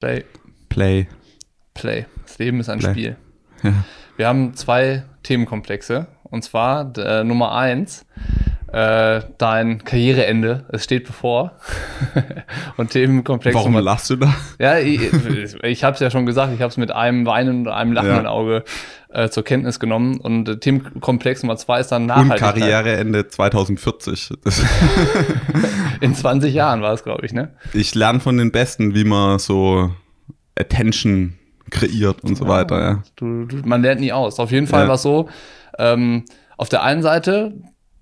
Play. Play. Play. Das Leben ist ein Play. Spiel. Ja. Wir haben zwei Themenkomplexe. Und zwar äh, Nummer eins, äh, dein Karriereende. Es steht bevor. und Themenkomplex Warum Nummer lachst du da? Ja, ich, ich habe es ja schon gesagt, ich habe es mit einem weinenden und einem lachenden Ja. Auge äh, zur Kenntnis genommen. Und äh, Themenkomplex Nummer zwei ist dann Und Nachhaltigkeit. Karriereende 2040. Das, In 20 Jahren war es, glaube ich, ne? ich lerne von den Besten, wie man so Attention kreiert und so weiter. Ja. Du, du, man lernt nie aus. Auf jeden Fall Ja. war es so, ähm, auf der einen Seite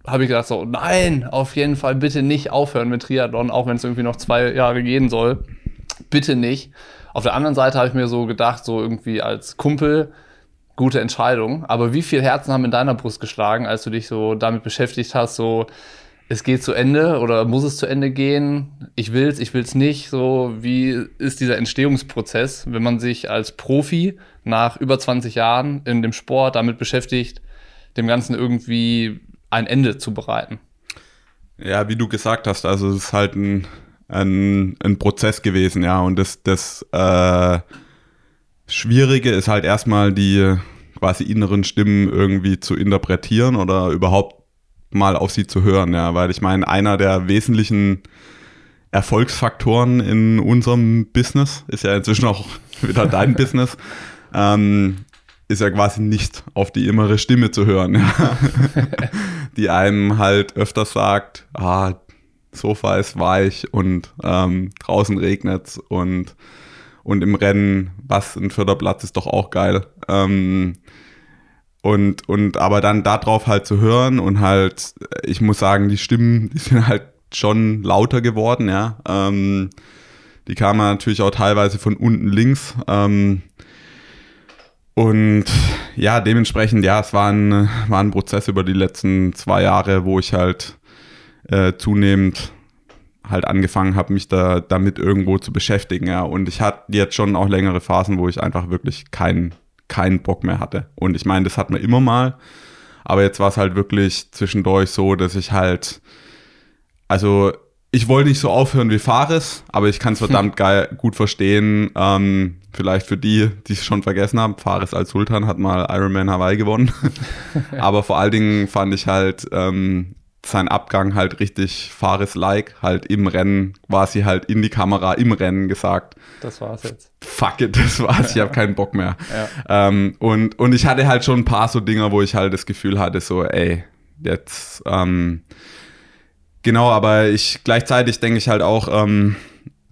habe ich gedacht so, nein, auf jeden Fall bitte nicht aufhören mit Triathlon, auch wenn es irgendwie noch zwei Jahre gehen soll. Bitte nicht. Auf der anderen Seite habe ich mir so gedacht, so irgendwie als Kumpel, gute Entscheidung. Aber wie viel Herzen haben in deiner Brust geschlagen, als du dich so damit beschäftigt hast, so, es geht zu Ende oder muss es zu Ende gehen? Ich will's, ich will's nicht. So, wie ist dieser Entstehungsprozess, wenn man sich als Profi nach über 20 Jahren in dem Sport damit beschäftigt, dem Ganzen irgendwie ein Ende zu bereiten? Ja, wie du gesagt hast, also es ist halt ein, ein, ein Prozess gewesen, ja. Und das, das äh, Schwierige ist halt erstmal die quasi inneren Stimmen irgendwie zu interpretieren oder überhaupt mal auf sie zu hören, ja. Weil ich meine, einer der wesentlichen Erfolgsfaktoren in unserem Business ist ja inzwischen auch wieder dein Business. Ähm, ist ja quasi nicht auf die innere Stimme zu hören, ja. die einem halt öfters sagt, ah, Sofa ist weich und ähm, draußen regnet's und, und im Rennen, was, ein Förderplatz ist doch auch geil. Ähm, und, und aber dann darauf halt zu hören und halt, ich muss sagen, die Stimmen, die sind halt schon lauter geworden, ja. Ähm, die kamen natürlich auch teilweise von unten links. Ähm, und ja, dementsprechend, ja, es war ein, war ein Prozess über die letzten zwei Jahre, wo ich halt äh, zunehmend halt angefangen habe, mich da damit irgendwo zu beschäftigen, ja. Und ich hatte jetzt schon auch längere Phasen, wo ich einfach wirklich keinen keinen Bock mehr hatte. Und ich meine, das hat man immer mal. Aber jetzt war es halt wirklich zwischendurch so, dass ich halt, also ich wollte nicht so aufhören wie Fares, aber ich kann es verdammt geil gut verstehen. Ähm, vielleicht für die, die es schon vergessen haben, Fares als Sultan hat mal Ironman Hawaii gewonnen. aber vor allen Dingen fand ich halt ähm, sein Abgang halt richtig Fares-like, halt im Rennen quasi halt in die Kamera im Rennen gesagt, Das war's jetzt. fuck it, das war's, ich habe keinen Bock mehr. Ja. Ähm, und, und ich hatte halt schon ein paar so Dinger, wo ich halt das Gefühl hatte, so, ey, jetzt, ähm, genau, aber ich gleichzeitig denke ich halt auch, ähm,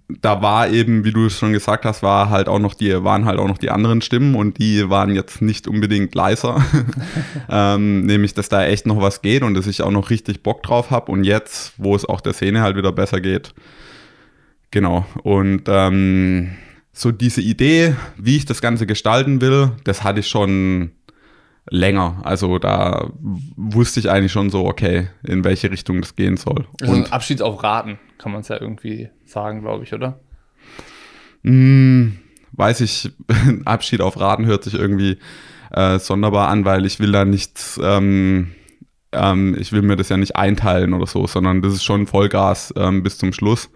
da war eben, wie du es schon gesagt hast, war halt auch noch die, waren halt auch noch die anderen Stimmen und die waren jetzt nicht unbedingt leiser. ähm, nämlich, dass da echt noch was geht und dass ich auch noch richtig Bock drauf habe. Und jetzt, wo es auch der Szene halt wieder besser geht, genau. Und ähm, so diese Idee, wie ich das Ganze gestalten will, das hatte ich schon länger. Also da wusste ich eigentlich schon so, okay, in welche Richtung das gehen soll. Also Und Abschied auf Raten, kann man es ja irgendwie sagen, glaube ich, oder? mh, weiß ich, Abschied auf Raten hört sich irgendwie äh, sonderbar an, weil ich will da nichts, ähm, ähm, ich will mir das ja nicht einteilen oder so, sondern das ist schon Vollgas ähm, bis zum Schluss.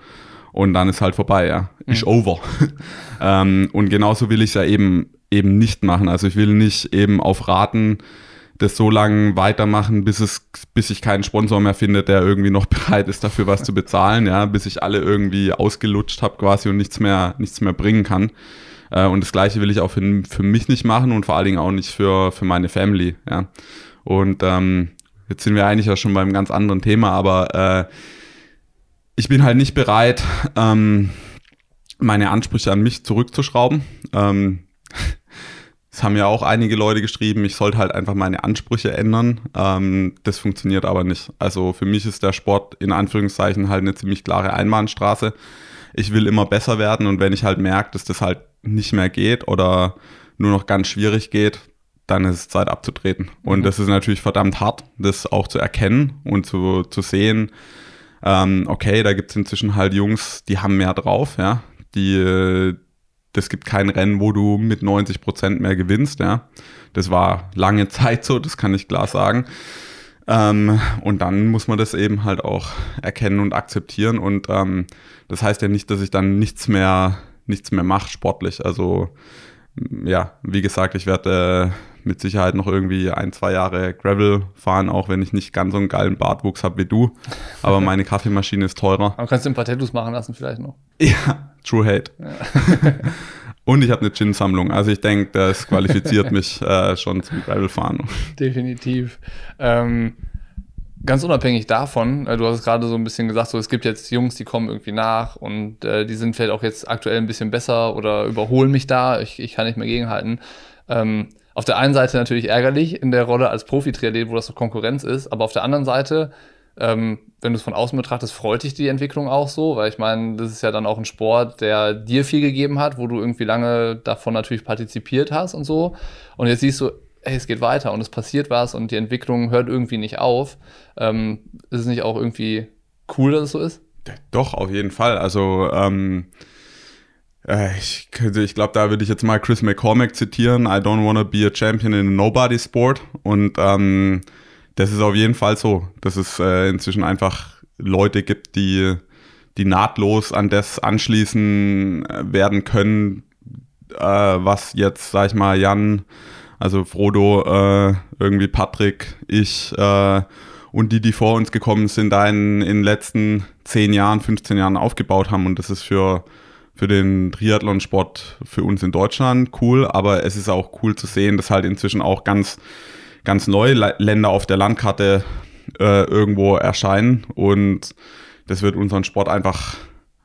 Und dann ist halt vorbei, ja. Ist over. ähm, und genauso will ich es ja eben, eben nicht machen. Also ich will nicht eben auf Raten das so lange weitermachen, bis es, bis ich keinen Sponsor mehr finde, der irgendwie noch bereit ist, dafür was zu bezahlen, ja, bis ich alle irgendwie ausgelutscht habe quasi und nichts mehr, nichts mehr bringen kann. Äh, und das gleiche will ich auch für, für mich nicht machen und vor allen Dingen auch nicht für, für meine Family, ja. Und ähm, jetzt sind wir eigentlich ja schon beim ganz anderen Thema, aber äh, ich bin halt nicht bereit, ähm, meine Ansprüche an mich zurückzuschrauben. Ähm, es haben ja auch einige Leute geschrieben, ich sollte halt einfach meine Ansprüche ändern. Ähm, das funktioniert aber nicht. Also für mich ist der Sport in Anführungszeichen halt eine ziemlich klare Einbahnstraße. Ich will immer besser werden und wenn ich halt merke, dass das halt nicht mehr geht oder nur noch ganz schwierig geht, dann ist es Zeit abzutreten. Und Mhm. das ist natürlich verdammt hart, das auch zu erkennen und zu, zu sehen, ähm, okay, da gibt es inzwischen halt Jungs, die haben mehr drauf, ja. Die, das gibt kein Rennen, wo du mit 90 Prozent mehr gewinnst, ja. Das war lange Zeit so, das kann ich klar sagen. Ähm, und dann muss man das eben halt auch erkennen und akzeptieren. Und ähm, das heißt ja nicht, dass ich dann nichts mehr, nichts mehr mache sportlich. Also ja, wie gesagt, ich werde äh, mit Sicherheit noch irgendwie ein, zwei Jahre Gravel fahren, auch wenn ich nicht ganz so einen geilen Bartwuchs habe wie du. Aber meine Kaffeemaschine ist teurer. Aber kannst du ein paar Tattoos machen lassen vielleicht noch? Ja, True Hate. Ja. Und ich habe eine Gin-Sammlung. Also ich denke, das qualifiziert mich äh, schon zum Gravel-Fahren. Definitiv. Ähm, ganz unabhängig davon, äh, du hast es gerade so ein bisschen gesagt, so es gibt jetzt Jungs, die kommen irgendwie nach und äh, die sind vielleicht auch jetzt aktuell ein bisschen besser oder überholen mich da. Ich, ich kann nicht mehr gegenhalten. Ähm, auf der einen Seite natürlich ärgerlich in der Rolle als Profi-Triathlet, wo das so Konkurrenz ist, aber auf der anderen Seite, ähm, wenn du es von außen betrachtest, freut dich die Entwicklung auch so, weil ich meine, das ist ja dann auch ein Sport, der dir viel gegeben hat, wo du irgendwie lange davon natürlich partizipiert hast und so. Und jetzt siehst du, hey, es geht weiter und es passiert was und die Entwicklung hört irgendwie nicht auf. Ähm, ist es nicht auch irgendwie cool, dass es so ist? Doch, auf jeden Fall. Also ähm, äh, ich, ich glaube, da würde ich jetzt mal Chris McCormack zitieren. I don't want to be a champion in a nobody sport. Und ähm, das ist auf jeden Fall so, dass es äh, inzwischen einfach Leute gibt, die, die nahtlos an das anschließen äh, werden können, äh, was jetzt, sag ich mal, Jan, also Frodo, äh, irgendwie Patrick, ich äh, und die, die vor uns gekommen sind, da in, in den letzten 10 Jahren, 15 Jahren aufgebaut haben. Und das ist für für den Triathlonsport für uns in Deutschland cool, aber es ist auch cool zu sehen, dass halt inzwischen auch ganz, ganz neue Länder auf der Landkarte äh, irgendwo erscheinen und das wird unseren Sport einfach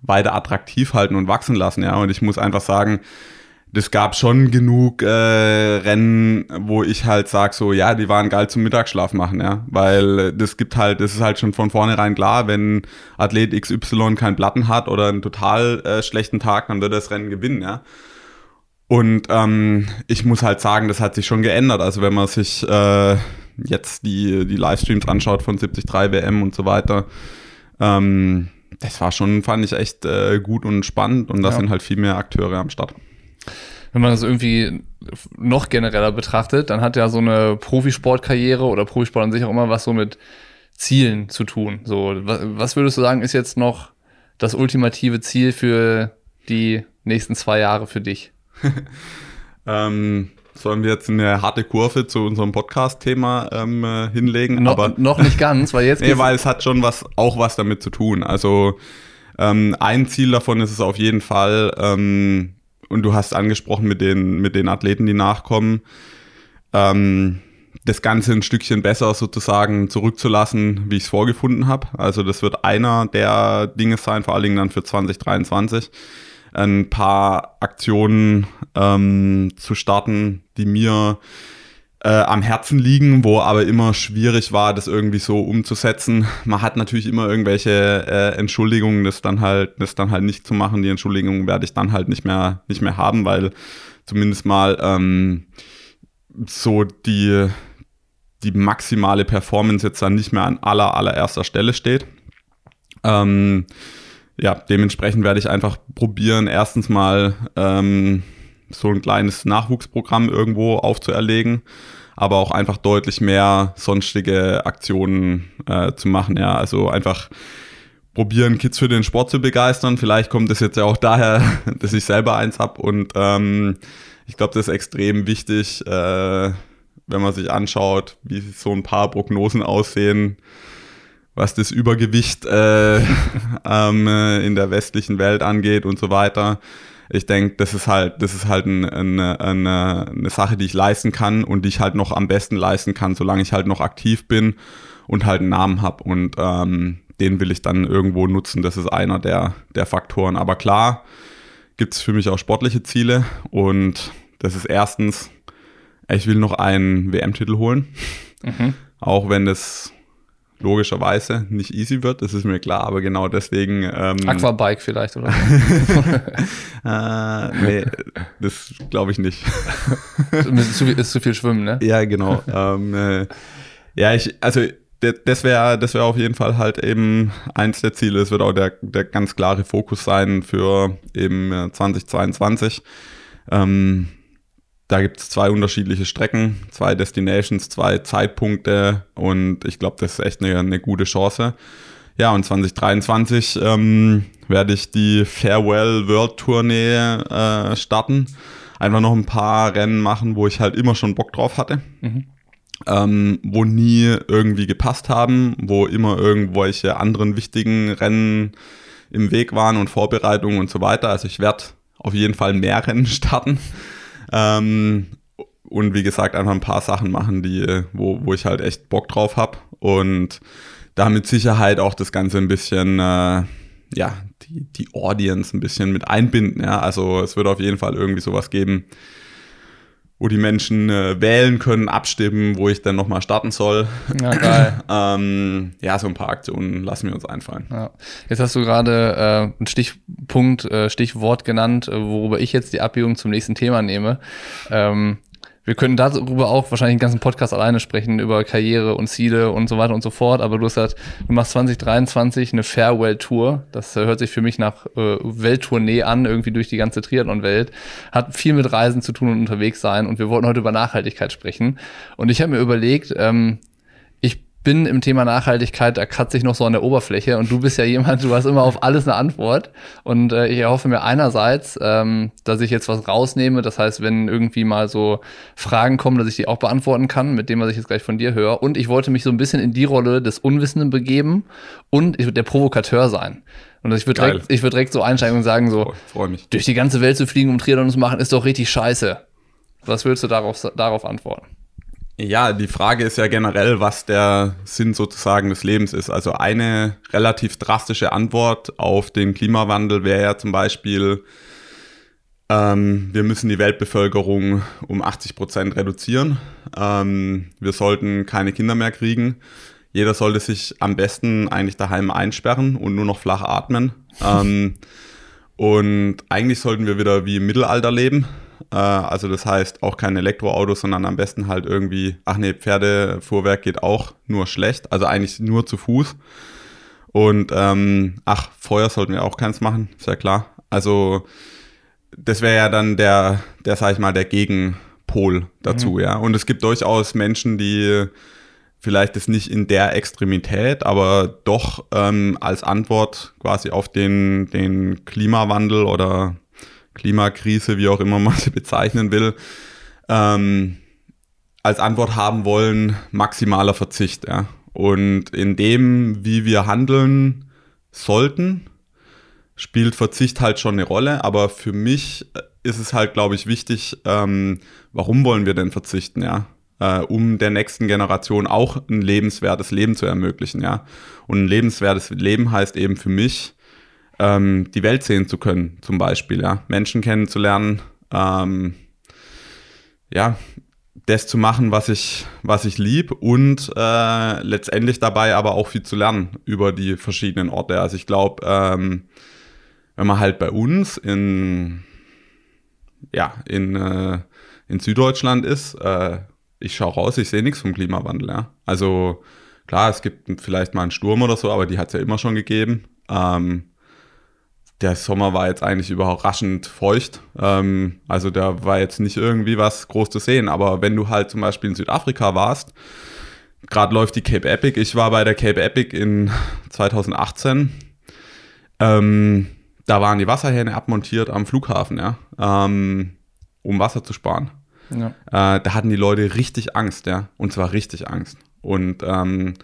weiter attraktiv halten und wachsen lassen, ja. Und ich muss einfach sagen, das gab schon genug äh, Rennen, wo ich halt sag so, ja, die waren geil zum Mittagsschlaf machen, ja, weil das gibt halt, das ist halt schon von vornherein klar, wenn Athlet XY keinen Platten hat oder einen total äh, schlechten Tag, dann wird er das Rennen gewinnen, ja. Und ähm, ich muss halt sagen, das hat sich schon geändert. Also wenn man sich äh, jetzt die, die Livestreams anschaut von 73 WM und so weiter, ähm, das war schon, fand ich echt äh, gut und spannend und da ja. sind halt viel mehr Akteure am Start wenn man das irgendwie noch genereller betrachtet, dann hat ja so eine Profisportkarriere oder Profisport an sich auch immer was so mit Zielen zu tun. So, was würdest du sagen, ist jetzt noch das ultimative Ziel für die nächsten zwei Jahre für dich? ähm, sollen wir jetzt eine harte Kurve zu unserem Podcast-Thema ähm, äh, hinlegen? No, Aber noch nicht ganz, weil jetzt. nee, weil es hat schon was, auch was damit zu tun. Also ähm, ein Ziel davon ist es auf jeden Fall, ähm, und du hast angesprochen mit den, mit den Athleten, die nachkommen, ähm, das Ganze ein Stückchen besser sozusagen zurückzulassen, wie ich es vorgefunden habe. Also das wird einer der Dinge sein, vor allen Dingen dann für 2023, ein paar Aktionen ähm, zu starten, die mir äh, am Herzen liegen, wo aber immer schwierig war, das irgendwie so umzusetzen. Man hat natürlich immer irgendwelche äh, Entschuldigungen, das dann halt, das dann halt nicht zu machen. Die Entschuldigungen werde ich dann halt nicht mehr, nicht mehr haben, weil zumindest mal ähm, so die, die maximale Performance jetzt dann nicht mehr an aller, allererster Stelle steht. Ähm, ja, dementsprechend werde ich einfach probieren, erstens mal ähm, so ein kleines Nachwuchsprogramm irgendwo aufzuerlegen, aber auch einfach deutlich mehr sonstige Aktionen äh, zu machen. Ja, also einfach probieren, Kids für den Sport zu begeistern. Vielleicht kommt es jetzt ja auch daher, dass ich selber eins habe und ähm, ich glaube, das ist extrem wichtig, äh, wenn man sich anschaut, wie so ein paar Prognosen aussehen, was das Übergewicht äh, ähm, in der westlichen Welt angeht und so weiter ich denke, das ist halt, das ist halt ein, eine, eine, eine Sache, die ich leisten kann und die ich halt noch am besten leisten kann, solange ich halt noch aktiv bin und halt einen Namen habe. Und ähm, den will ich dann irgendwo nutzen. Das ist einer der, der Faktoren. Aber klar gibt es für mich auch sportliche Ziele und das ist erstens, ich will noch einen WM-Titel holen. Mhm. Auch wenn das logischerweise nicht easy wird, das ist mir klar, aber genau deswegen. Ähm, Aquabike vielleicht, oder? äh, nee, das glaube ich nicht. ist, zu viel, ist zu viel Schwimmen, ne? Ja, genau. ähm, äh, ja, ich, also das wäre das wäre auf jeden Fall halt eben eins der Ziele. Es wird auch der, der ganz klare Fokus sein für eben 2022. Äh, ähm, da gibt es zwei unterschiedliche Strecken, zwei Destinations, zwei Zeitpunkte und ich glaube, das ist echt eine, eine gute Chance. Ja, und 2023 ähm, werde ich die Farewell World Tournee äh, starten. Einfach noch ein paar Rennen machen, wo ich halt immer schon Bock drauf hatte. Mhm. Ähm, wo nie irgendwie gepasst haben, wo immer irgendwelche anderen wichtigen Rennen im Weg waren und Vorbereitungen und so weiter. Also ich werde auf jeden Fall mehr Rennen starten. Ähm, und wie gesagt, einfach ein paar Sachen machen, die, wo, wo ich halt echt Bock drauf habe. Und da mit Sicherheit auch das Ganze ein bisschen, äh, ja, die, die Audience ein bisschen mit einbinden. Ja? Also es wird auf jeden Fall irgendwie sowas geben, wo die Menschen äh, wählen können, abstimmen, wo ich dann nochmal starten soll. Ja, geil. ähm, ja, so ein paar Aktionen lassen wir uns einfallen. Ja. Jetzt hast du gerade äh, einen Stichpunkt, äh, Stichwort genannt, äh, worüber ich jetzt die Abbiegung zum nächsten Thema nehme. Ähm, wir können darüber auch wahrscheinlich einen ganzen Podcast alleine sprechen, über Karriere und Ziele und so weiter und so fort. Aber du hast gesagt, du machst 2023 eine Farewell-Tour. Das hört sich für mich nach äh, Welttournee an, irgendwie durch die ganze Triathlon-Welt. Hat viel mit Reisen zu tun und unterwegs sein. Und wir wollten heute über Nachhaltigkeit sprechen. Und ich habe mir überlegt, ähm, bin im Thema Nachhaltigkeit, da kratze ich noch so an der Oberfläche und du bist ja jemand, du hast immer auf alles eine Antwort und äh, ich erhoffe mir einerseits, ähm, dass ich jetzt was rausnehme, das heißt, wenn irgendwie mal so Fragen kommen, dass ich die auch beantworten kann, mit dem, was ich jetzt gleich von dir höre und ich wollte mich so ein bisschen in die Rolle des Unwissenden begeben und ich würde der Provokateur sein. Und ich würde direkt, ich würd direkt so einsteigen und sagen so, Freu mich. durch die ganze Welt zu fliegen, um Triathlon zu machen, ist doch richtig scheiße. Was würdest du darauf, darauf antworten? Ja, die Frage ist ja generell, was der Sinn sozusagen des Lebens ist. Also eine relativ drastische Antwort auf den Klimawandel wäre ja zum Beispiel, ähm, wir müssen die Weltbevölkerung um 80 Prozent reduzieren. Ähm, wir sollten keine Kinder mehr kriegen. Jeder sollte sich am besten eigentlich daheim einsperren und nur noch flach atmen. ähm, und eigentlich sollten wir wieder wie im Mittelalter leben. Äh, also das heißt auch kein Elektroauto, sondern am besten halt irgendwie, ach nee, Pferdefuhrwerk geht auch nur schlecht, also eigentlich nur zu Fuß. Und ähm, ach, Feuer sollten wir auch keins machen, ist ja klar. Also das wäre ja dann der, der, sag ich mal, der Gegenpol dazu, mhm. ja. Und es gibt durchaus Menschen, die vielleicht das nicht in der Extremität, aber doch ähm, als Antwort quasi auf den, den Klimawandel oder Klimakrise, wie auch immer man sie bezeichnen will, ähm, als Antwort haben wollen, maximaler Verzicht. Ja. Und in dem, wie wir handeln sollten, spielt Verzicht halt schon eine Rolle. Aber für mich ist es halt, glaube ich, wichtig, ähm, warum wollen wir denn verzichten, ja? Äh, um der nächsten Generation auch ein lebenswertes Leben zu ermöglichen, ja. Und ein lebenswertes Leben heißt eben für mich, ähm, die Welt sehen zu können, zum Beispiel, ja, Menschen kennenzulernen, ähm, ja, das zu machen, was ich, was ich lieb und äh, letztendlich dabei aber auch viel zu lernen über die verschiedenen Orte. Also ich glaube, ähm, wenn man halt bei uns in, ja, in, äh, in Süddeutschland ist, äh, ich schaue raus, ich sehe nichts vom Klimawandel. Ja. Also klar, es gibt vielleicht mal einen Sturm oder so, aber die hat es ja immer schon gegeben. Ähm, der Sommer war jetzt eigentlich überraschend feucht. Ähm, also da war jetzt nicht irgendwie was groß zu sehen. Aber wenn du halt zum Beispiel in Südafrika warst, gerade läuft die Cape Epic. Ich war bei der Cape Epic in 2018. Ähm, da waren die Wasserhähne abmontiert am Flughafen, ja, ähm, um Wasser zu sparen. Ja. Äh, da hatten die Leute richtig Angst, ja, und zwar richtig Angst. Und, ähm,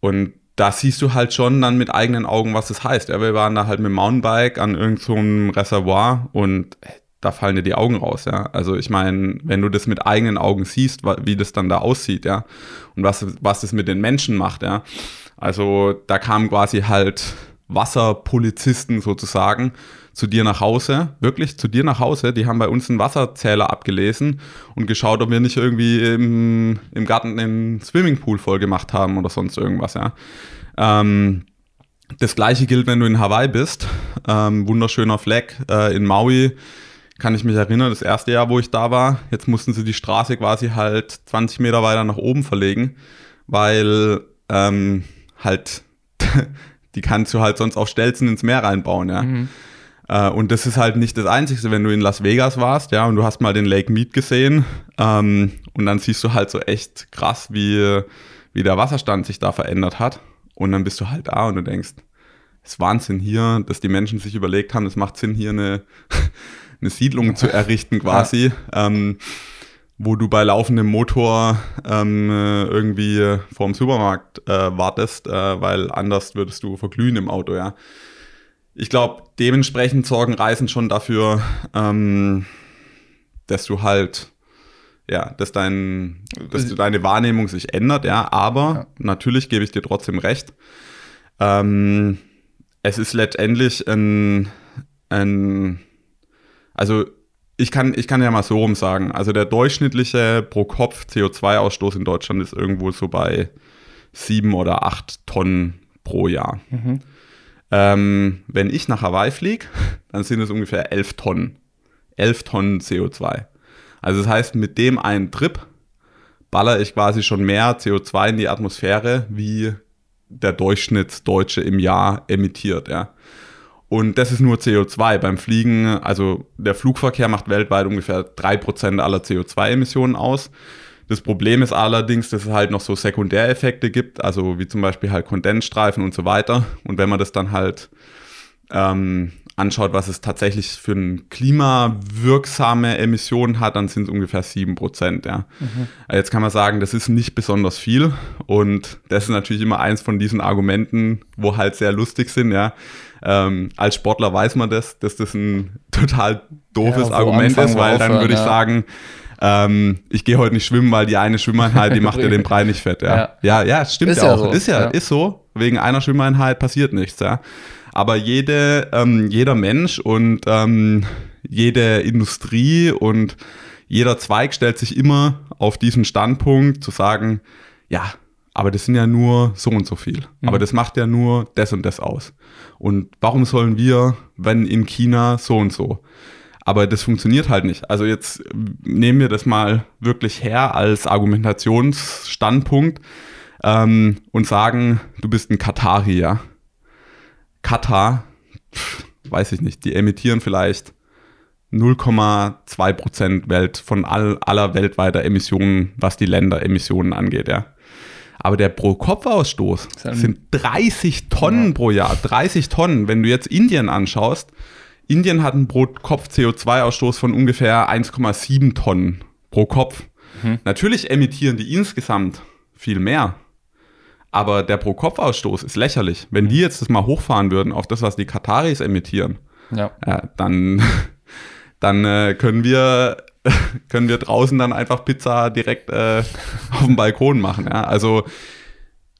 und da siehst du halt schon dann mit eigenen Augen, was das heißt. Ja, wir waren da halt mit dem Mountainbike an irgendeinem so Reservoir und da fallen dir die Augen raus, ja. Also ich meine, wenn du das mit eigenen Augen siehst, wie das dann da aussieht, ja, und was, was das mit den Menschen macht, ja. Also da kamen quasi halt Wasserpolizisten sozusagen zu dir nach Hause, wirklich zu dir nach Hause. Die haben bei uns einen Wasserzähler abgelesen und geschaut, ob wir nicht irgendwie im, im Garten einen Swimmingpool voll gemacht haben oder sonst irgendwas, ja. Ähm, das gleiche gilt, wenn du in Hawaii bist. Ähm, wunderschöner Fleck äh, in Maui. Kann ich mich erinnern, das erste Jahr, wo ich da war, jetzt mussten sie die Straße quasi halt 20 Meter weiter nach oben verlegen, weil ähm, halt die kannst du halt sonst auf Stelzen ins Meer reinbauen, ja. Mhm. Äh, und das ist halt nicht das Einzige, wenn du in Las Vegas warst, ja, und du hast mal den Lake Mead gesehen, ähm, und dann siehst du halt so echt krass, wie, wie der Wasserstand sich da verändert hat. Und dann bist du halt da und du denkst, ist Wahnsinn hier, dass die Menschen sich überlegt haben, es macht Sinn, hier eine, eine Siedlung zu errichten quasi. Ja. Ähm, wo du bei laufendem Motor ähm, äh, irgendwie vorm Supermarkt äh, wartest, äh, weil anders würdest du verglühen im Auto, ja. Ich glaube, dementsprechend sorgen Reisen schon dafür, ähm, dass du halt, ja, dass dein, dass du deine Wahrnehmung sich ändert, ja, aber ja. natürlich gebe ich dir trotzdem recht. Ähm, es ist letztendlich ein, ein also ich kann, ich kann ja mal so rum sagen. Also der durchschnittliche pro Kopf CO2-Ausstoß in Deutschland ist irgendwo so bei sieben oder acht Tonnen pro Jahr. Mhm. Ähm, wenn ich nach Hawaii fliege, dann sind es ungefähr elf Tonnen. Elf Tonnen CO2. Also das heißt, mit dem einen Trip baller ich quasi schon mehr CO2 in die Atmosphäre, wie der Durchschnittsdeutsche im Jahr emittiert, ja. Und das ist nur CO2. Beim Fliegen, also der Flugverkehr macht weltweit ungefähr 3% aller CO2-Emissionen aus. Das Problem ist allerdings, dass es halt noch so Sekundäreffekte gibt, also wie zum Beispiel halt Kondensstreifen und so weiter. Und wenn man das dann halt ähm, anschaut, was es tatsächlich für eine klimawirksame Emissionen hat, dann sind es ungefähr 7%. Ja. Mhm. Jetzt kann man sagen, das ist nicht besonders viel. Und das ist natürlich immer eins von diesen Argumenten, wo halt sehr lustig sind, ja ähm, als Sportler weiß man das, dass das ein total doofes ja, Argument ist, weil dann würde ich ja. sagen, ähm, ich gehe heute nicht schwimmen, weil die eine Schwimmeinheit, die macht ja den Brei nicht fett. Ja, ja, ja, ja stimmt ist ja auch. So. Ist ja, ist so. Wegen einer Schwimmeinheit passiert nichts, ja. Aber jede, ähm, jeder Mensch und ähm, jede Industrie und jeder Zweig stellt sich immer auf diesen Standpunkt zu sagen, ja, aber das sind ja nur so und so viel. Mhm. Aber das macht ja nur das und das aus. Und warum sollen wir, wenn in China so und so? Aber das funktioniert halt nicht. Also jetzt nehmen wir das mal wirklich her als Argumentationsstandpunkt ähm, und sagen, du bist ein Katari, ja. Katar, pff, weiß ich nicht, die emittieren vielleicht 0,2 Prozent Welt von all, aller weltweiter Emissionen, was die Länderemissionen angeht, ja. Aber der Pro-Kopf-Ausstoß sind 30 Tonnen ja. pro Jahr. 30 Tonnen. Wenn du jetzt Indien anschaust, Indien hat einen Pro-Kopf-CO2-Ausstoß von ungefähr 1,7 Tonnen pro Kopf. Mhm. Natürlich emittieren die insgesamt viel mehr. Aber der Pro-Kopf-Ausstoß ist lächerlich. Wenn die jetzt das mal hochfahren würden auf das, was die Kataris emittieren, ja. äh, dann, dann äh, können wir können wir draußen dann einfach Pizza direkt äh, auf dem Balkon machen. Ja? Also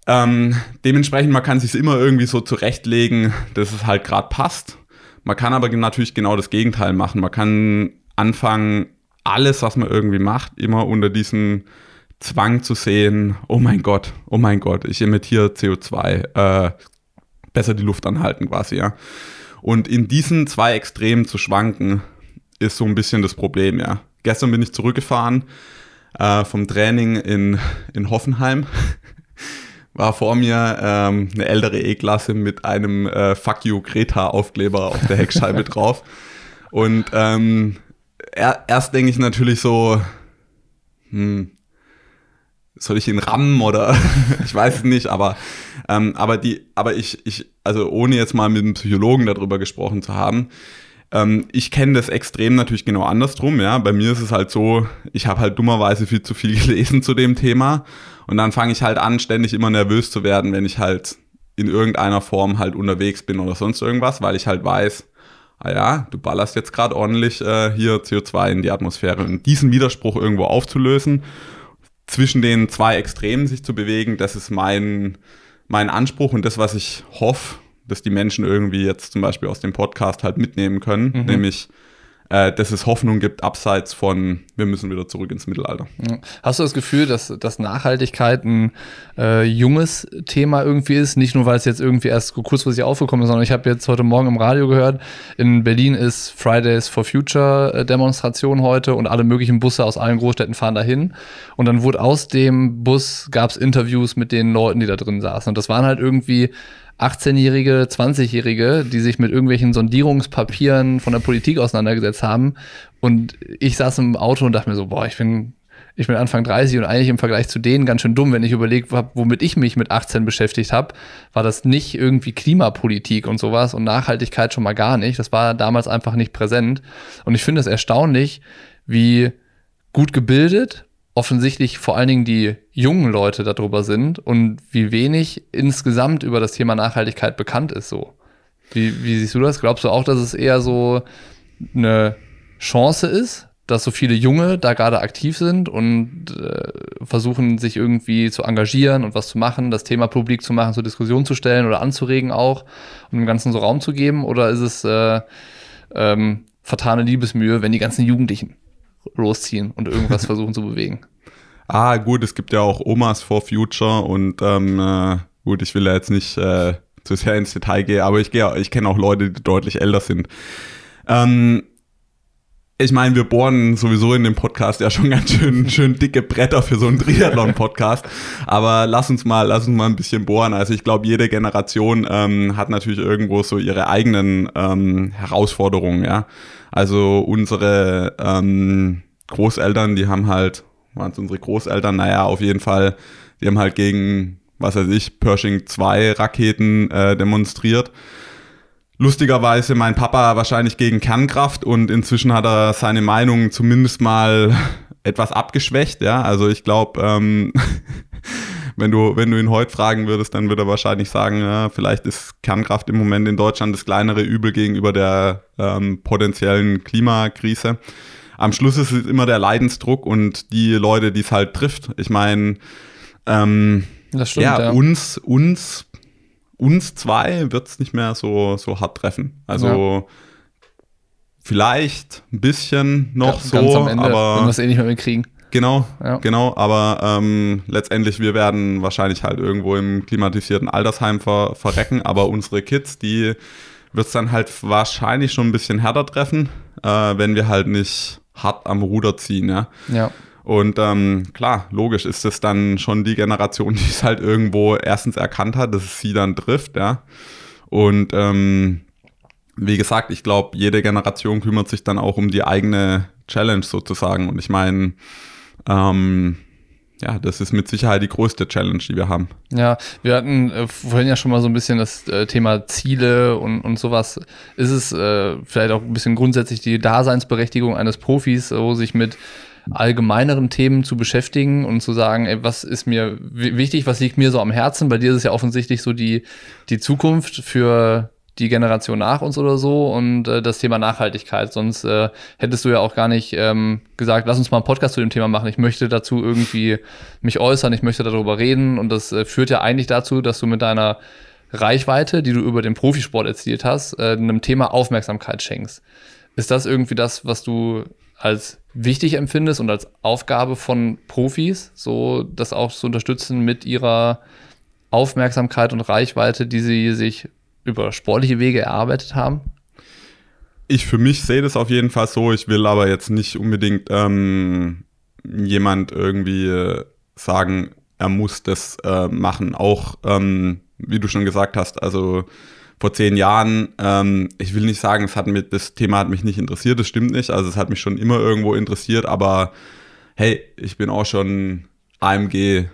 ähm, dementsprechend, man kann sich immer irgendwie so zurechtlegen, dass es halt gerade passt. Man kann aber natürlich genau das Gegenteil machen. Man kann anfangen, alles, was man irgendwie macht, immer unter diesen Zwang zu sehen, oh mein Gott, oh mein Gott, ich emittiere CO2, äh, besser die Luft anhalten quasi, ja. Und in diesen zwei Extremen zu schwanken, ist so ein bisschen das Problem, ja. Gestern bin ich zurückgefahren äh, vom Training in, in Hoffenheim. War vor mir ähm, eine ältere E-Klasse mit einem äh, Fuck you Greta-Aufkleber auf der Heckscheibe drauf. Und ähm, er, erst denke ich natürlich so, hm, soll ich ihn rammen oder ich weiß es nicht, aber, ähm, aber die, aber ich, ich, also ohne jetzt mal mit einem Psychologen darüber gesprochen zu haben, ähm, ich kenne das extrem natürlich genau andersrum. Ja, bei mir ist es halt so, ich habe halt dummerweise viel zu viel gelesen zu dem Thema und dann fange ich halt an, ständig immer nervös zu werden, wenn ich halt in irgendeiner Form halt unterwegs bin oder sonst irgendwas, weil ich halt weiß, ah ja, du ballerst jetzt gerade ordentlich äh, hier CO2 in die Atmosphäre. Und diesen Widerspruch irgendwo aufzulösen, zwischen den zwei Extremen sich zu bewegen, das ist mein, mein Anspruch und das, was ich hoffe, dass die Menschen irgendwie jetzt zum Beispiel aus dem Podcast halt mitnehmen können, mhm. nämlich äh, dass es Hoffnung gibt, abseits von, wir müssen wieder zurück ins Mittelalter. Hast du das Gefühl, dass, dass Nachhaltigkeit ein äh, junges Thema irgendwie ist? Nicht nur, weil es jetzt irgendwie erst kurzfristig aufgekommen ist, sondern ich habe jetzt heute Morgen im Radio gehört, in Berlin ist Fridays for Future äh, Demonstration heute und alle möglichen Busse aus allen Großstädten fahren dahin. Und dann wurde aus dem Bus, gab es Interviews mit den Leuten, die da drin saßen. Und das waren halt irgendwie 18-Jährige, 20-Jährige, die sich mit irgendwelchen Sondierungspapieren von der Politik auseinandergesetzt haben. Und ich saß im Auto und dachte mir so, boah, ich bin ich bin Anfang 30 und eigentlich im Vergleich zu denen ganz schön dumm, wenn ich überlege, womit ich mich mit 18 beschäftigt habe, war das nicht irgendwie Klimapolitik und sowas und Nachhaltigkeit schon mal gar nicht. Das war damals einfach nicht präsent. Und ich finde es erstaunlich, wie gut gebildet offensichtlich vor allen Dingen die jungen Leute darüber sind und wie wenig insgesamt über das Thema Nachhaltigkeit bekannt ist so. Wie, wie siehst du das? Glaubst du auch, dass es eher so eine Chance ist, dass so viele Junge da gerade aktiv sind und äh, versuchen, sich irgendwie zu engagieren und was zu machen, das Thema publik zu machen, zur Diskussion zu stellen oder anzuregen auch und dem Ganzen so Raum zu geben? Oder ist es äh, ähm, vertane Liebesmühe, wenn die ganzen Jugendlichen losziehen und irgendwas versuchen zu bewegen? Ah, gut, es gibt ja auch Omas for Future und ähm, äh, gut, ich will ja jetzt nicht äh, zu sehr ins Detail gehen, aber ich, gehe, ich kenne auch Leute, die deutlich älter sind. Ähm, ich meine, wir bohren sowieso in dem Podcast ja schon ganz schön, schön dicke Bretter für so einen Triathlon-Podcast. Aber lass uns mal, lass uns mal ein bisschen bohren. Also ich glaube, jede Generation ähm, hat natürlich irgendwo so ihre eigenen ähm, Herausforderungen, ja. Also unsere ähm, Großeltern, die haben halt, waren es unsere Großeltern, naja, auf jeden Fall, die haben halt gegen, was weiß ich, Pershing 2 Raketen äh, demonstriert lustigerweise mein Papa wahrscheinlich gegen Kernkraft und inzwischen hat er seine Meinung zumindest mal etwas abgeschwächt, ja. Also ich glaube, ähm, wenn du, wenn du ihn heute fragen würdest, dann würde er wahrscheinlich sagen, ja, vielleicht ist Kernkraft im Moment in Deutschland das kleinere Übel gegenüber der ähm, potenziellen Klimakrise. Am Schluss ist es immer der Leidensdruck und die Leute, die es halt trifft. Ich meine, ähm, ja, ja, uns, uns uns zwei wird es nicht mehr so, so hart treffen. Also ja. vielleicht ein bisschen noch ganz, so, ganz am Ende, aber wenn wir es eh nicht mehr mitkriegen. Genau, ja. genau, aber ähm, letztendlich, wir werden wahrscheinlich halt irgendwo im klimatisierten Altersheim ver verrecken, aber unsere Kids, die wird es dann halt wahrscheinlich schon ein bisschen härter treffen, äh, wenn wir halt nicht hart am Ruder ziehen, ja. Ja. Und ähm, klar, logisch ist es dann schon die Generation, die es halt irgendwo erstens erkannt hat, dass es sie dann trifft, ja. Und ähm, wie gesagt, ich glaube, jede Generation kümmert sich dann auch um die eigene Challenge sozusagen. Und ich meine, ähm, ja, das ist mit Sicherheit die größte Challenge, die wir haben. Ja, wir hatten äh, vorhin ja schon mal so ein bisschen das äh, Thema Ziele und, und sowas. Ist es äh, vielleicht auch ein bisschen grundsätzlich die Daseinsberechtigung eines Profis, wo sich mit allgemeineren Themen zu beschäftigen und zu sagen, ey, was ist mir wichtig, was liegt mir so am Herzen? Bei dir ist es ja offensichtlich so die, die Zukunft für die Generation nach uns oder so und äh, das Thema Nachhaltigkeit. Sonst äh, hättest du ja auch gar nicht ähm, gesagt, lass uns mal einen Podcast zu dem Thema machen. Ich möchte dazu irgendwie mich äußern, ich möchte darüber reden und das äh, führt ja eigentlich dazu, dass du mit deiner Reichweite, die du über den Profisport erzielt hast, äh, einem Thema Aufmerksamkeit schenkst. Ist das irgendwie das, was du als wichtig empfindest und als Aufgabe von Profis, so das auch zu unterstützen mit ihrer Aufmerksamkeit und Reichweite, die sie sich über sportliche Wege erarbeitet haben? Ich für mich sehe das auf jeden Fall so. Ich will aber jetzt nicht unbedingt ähm, jemand irgendwie äh, sagen, er muss das äh, machen. Auch, ähm, wie du schon gesagt hast, also vor zehn Jahren, ähm, ich will nicht sagen, es hat mich, das Thema hat mich nicht interessiert, das stimmt nicht. Also es hat mich schon immer irgendwo interessiert, aber hey, ich bin auch schon AMG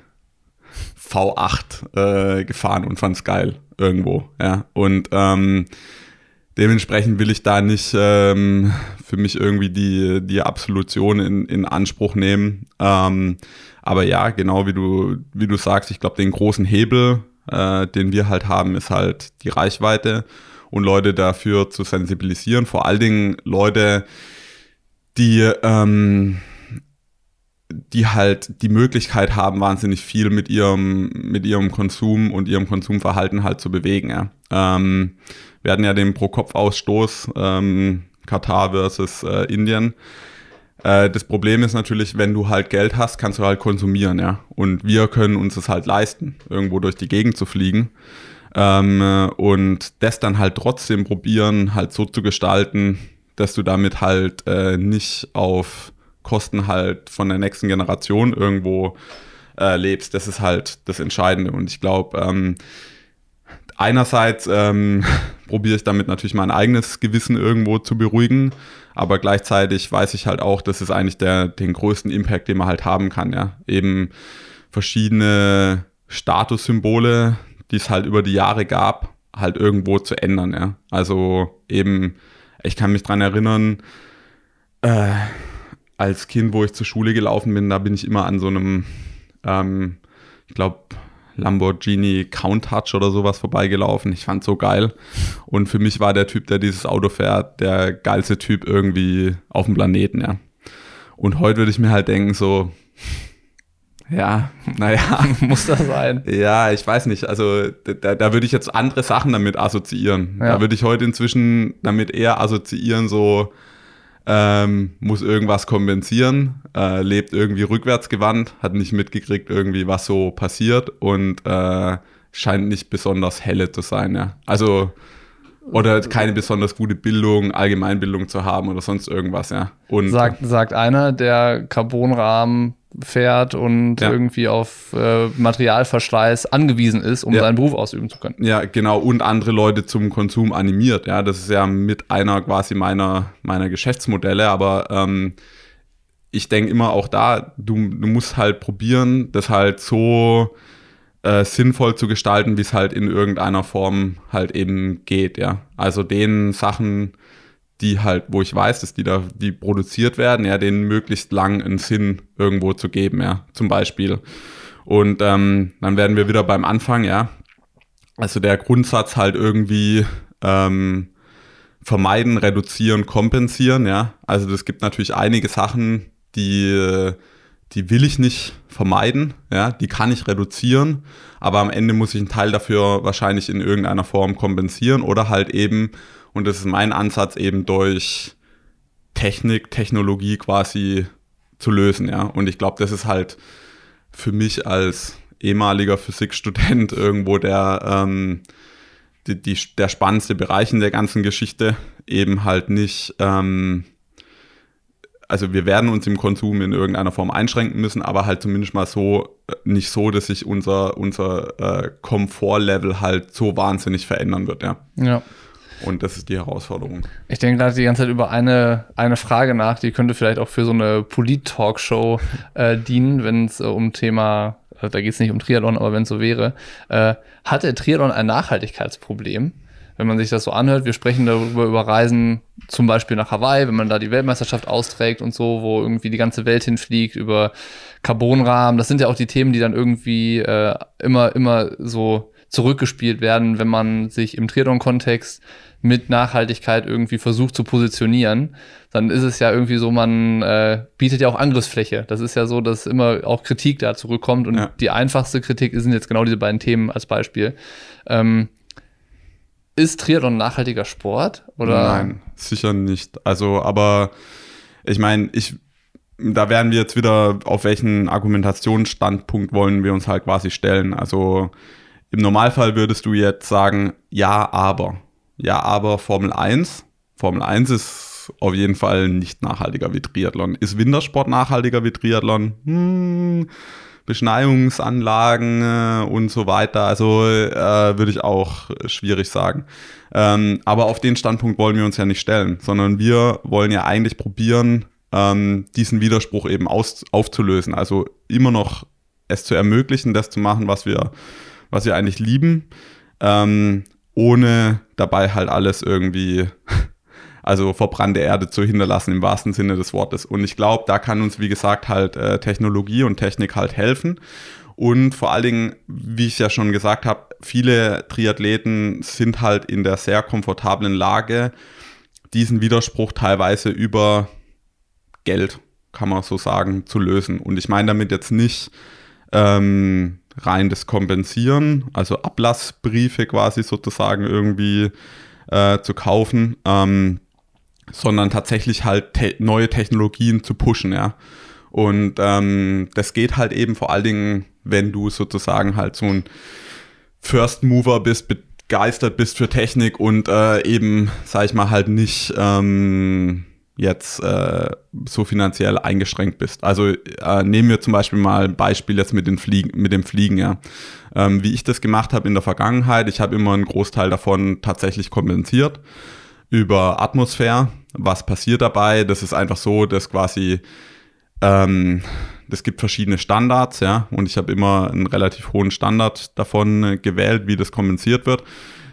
V8 äh, gefahren und fand's geil irgendwo, ja. Und ähm, dementsprechend will ich da nicht ähm, für mich irgendwie die, die Absolution in, in Anspruch nehmen. Ähm, aber ja, genau wie du, wie du sagst, ich glaube, den großen Hebel äh, den wir halt haben, ist halt die Reichweite und Leute dafür zu sensibilisieren. Vor allen Dingen Leute, die, ähm, die halt die Möglichkeit haben, wahnsinnig viel mit ihrem, mit ihrem Konsum und ihrem Konsumverhalten halt zu bewegen. Ja. Ähm, wir hatten ja den Pro-Kopf-Ausstoß ähm, Katar versus äh, Indien. Äh, das Problem ist natürlich, wenn du halt Geld hast, kannst du halt konsumieren, ja. Und wir können uns es halt leisten, irgendwo durch die Gegend zu fliegen. Ähm, und das dann halt trotzdem probieren, halt so zu gestalten, dass du damit halt äh, nicht auf Kosten halt von der nächsten Generation irgendwo äh, lebst. Das ist halt das Entscheidende. Und ich glaube, ähm, einerseits ähm, probiere ich damit natürlich mein eigenes Gewissen irgendwo zu beruhigen, aber gleichzeitig weiß ich halt auch, das ist eigentlich der, den größten Impact, den man halt haben kann, ja. Eben verschiedene Statussymbole, die es halt über die Jahre gab, halt irgendwo zu ändern, ja. Also eben, ich kann mich dran erinnern, äh, als Kind, wo ich zur Schule gelaufen bin, da bin ich immer an so einem, ähm, ich glaube, Lamborghini Countach oder sowas vorbeigelaufen. Ich fand so geil. Und für mich war der Typ, der dieses Auto fährt, der geilste Typ irgendwie auf dem Planeten, ja. Und heute würde ich mir halt denken, so, ja, naja. Muss das sein? Ja, ich weiß nicht. Also da, da würde ich jetzt andere Sachen damit assoziieren. Ja. Da würde ich heute inzwischen damit eher assoziieren, so ähm, muss irgendwas kompensieren, äh, lebt irgendwie rückwärtsgewandt, hat nicht mitgekriegt irgendwie, was so passiert und äh, scheint nicht besonders helle zu sein. Ja. Also oder keine besonders gute Bildung, Allgemeinbildung zu haben oder sonst irgendwas, ja. Und sagt, sagt einer, der Carbonrahmen fährt und ja. irgendwie auf äh, Materialverschleiß angewiesen ist, um ja. seinen Beruf ausüben zu können. Ja, genau. Und andere Leute zum Konsum animiert. Ja, das ist ja mit einer quasi meiner, meiner Geschäftsmodelle. Aber ähm, ich denke immer auch da, du, du musst halt probieren, das halt so äh, sinnvoll zu gestalten, wie es halt in irgendeiner Form halt eben geht. Ja, also den Sachen die halt, wo ich weiß, dass die da, die produziert werden, ja, denen möglichst lang einen Sinn irgendwo zu geben, ja, zum Beispiel. Und ähm, dann werden wir wieder beim Anfang, ja. Also der Grundsatz halt irgendwie ähm, vermeiden, reduzieren, kompensieren, ja. Also das gibt natürlich einige Sachen, die, die will ich nicht vermeiden, ja, die kann ich reduzieren, aber am Ende muss ich einen Teil dafür wahrscheinlich in irgendeiner Form kompensieren oder halt eben und das ist mein Ansatz eben durch Technik, Technologie quasi zu lösen, ja. Und ich glaube, das ist halt für mich als ehemaliger Physikstudent irgendwo der, ähm, die, die, der spannendste Bereich in der ganzen Geschichte. Eben halt nicht, ähm, also wir werden uns im Konsum in irgendeiner Form einschränken müssen, aber halt zumindest mal so, äh, nicht so, dass sich unser, unser äh, Komfortlevel halt so wahnsinnig verändern wird, ja. Ja. Und das ist die Herausforderung. Ich denke gerade die ganze Zeit über eine, eine Frage nach, die könnte vielleicht auch für so eine Polit-Talkshow äh, dienen, wenn es äh, um Thema, äh, da geht es nicht um Triathlon, aber wenn es so wäre. Äh, hat der Triathlon ein Nachhaltigkeitsproblem? Wenn man sich das so anhört, wir sprechen darüber über Reisen zum Beispiel nach Hawaii, wenn man da die Weltmeisterschaft austrägt und so, wo irgendwie die ganze Welt hinfliegt, über Carbonrahmen. Das sind ja auch die Themen, die dann irgendwie äh, immer, immer so zurückgespielt werden, wenn man sich im Triathlon-Kontext mit Nachhaltigkeit irgendwie versucht zu positionieren, dann ist es ja irgendwie so, man äh, bietet ja auch Angriffsfläche. Das ist ja so, dass immer auch Kritik da zurückkommt und ja. die einfachste Kritik sind jetzt genau diese beiden Themen als Beispiel. Ähm, ist Triathlon ein nachhaltiger Sport? Oder? Nein, sicher nicht. Also, aber ich meine, ich, da werden wir jetzt wieder, auf welchen Argumentationsstandpunkt wollen wir uns halt quasi stellen. Also, im Normalfall würdest du jetzt sagen, ja, aber. Ja, aber Formel 1. Formel 1 ist auf jeden Fall nicht nachhaltiger wie Triathlon. Ist Wintersport nachhaltiger wie Triathlon? Hm, Beschneiungsanlagen äh, und so weiter. Also äh, würde ich auch schwierig sagen. Ähm, aber auf den Standpunkt wollen wir uns ja nicht stellen, sondern wir wollen ja eigentlich probieren, ähm, diesen Widerspruch eben aus, aufzulösen. Also immer noch es zu ermöglichen, das zu machen, was wir was wir eigentlich lieben, ähm, ohne dabei halt alles irgendwie, also verbrannte Erde zu hinterlassen im wahrsten Sinne des Wortes. Und ich glaube, da kann uns, wie gesagt, halt äh, Technologie und Technik halt helfen. Und vor allen Dingen, wie ich ja schon gesagt habe, viele Triathleten sind halt in der sehr komfortablen Lage, diesen Widerspruch teilweise über Geld, kann man so sagen, zu lösen. Und ich meine damit jetzt nicht ähm, rein das Kompensieren, also Ablassbriefe quasi sozusagen irgendwie äh, zu kaufen, ähm, sondern tatsächlich halt te neue Technologien zu pushen, ja. Und ähm, das geht halt eben vor allen Dingen, wenn du sozusagen halt so ein First Mover bist, begeistert bist für Technik und äh, eben, sag ich mal, halt nicht ähm, jetzt äh, so finanziell eingeschränkt bist. Also äh, nehmen wir zum Beispiel mal ein Beispiel jetzt mit, den Fliegen, mit dem Fliegen, ja. Ähm, wie ich das gemacht habe in der Vergangenheit, ich habe immer einen Großteil davon tatsächlich kompensiert über Atmosphäre. Was passiert dabei? Das ist einfach so, dass quasi ähm, es gibt verschiedene Standards, ja, und ich habe immer einen relativ hohen Standard davon äh, gewählt, wie das kompensiert wird.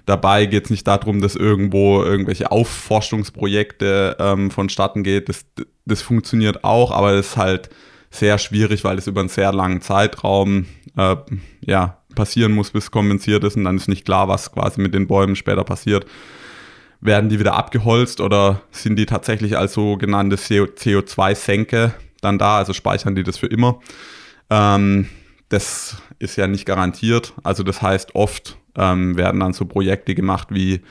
Dabei geht es nicht darum, dass irgendwo irgendwelche Aufforschungsprojekte ähm, vonstatten geht. Das, das funktioniert auch, aber es ist halt sehr schwierig, weil es über einen sehr langen Zeitraum äh, ja, passieren muss, bis kompensiert ist und dann ist nicht klar, was quasi mit den Bäumen später passiert. Werden die wieder abgeholzt oder sind die tatsächlich als sogenannte CO2-Senke dann da, also speichern die das für immer? Ähm, das ist ja nicht garantiert. Also das heißt, oft ähm, werden dann so Projekte gemacht wie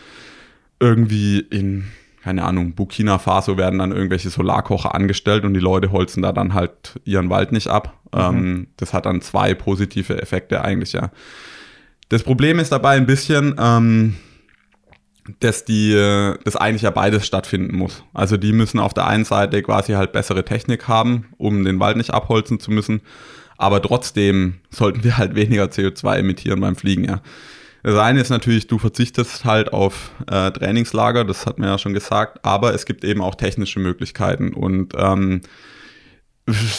irgendwie in, keine Ahnung, Burkina Faso werden dann irgendwelche Solarkocher angestellt und die Leute holzen da dann halt ihren Wald nicht ab. Mhm. Ähm, das hat dann zwei positive Effekte eigentlich, ja. Das Problem ist dabei ein bisschen, ähm, dass die, dass eigentlich ja beides stattfinden muss. Also die müssen auf der einen Seite quasi halt bessere Technik haben, um den Wald nicht abholzen zu müssen. Aber trotzdem sollten wir halt weniger CO2 emittieren beim Fliegen, ja. Das eine ist natürlich, du verzichtest halt auf äh, Trainingslager, das hat man ja schon gesagt, aber es gibt eben auch technische Möglichkeiten und ähm,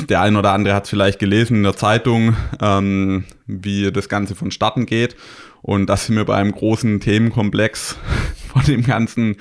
der ein oder andere hat es vielleicht gelesen in der Zeitung, ähm, wie das Ganze vonstatten geht. Und das sind wir bei einem großen Themenkomplex von dem ganzen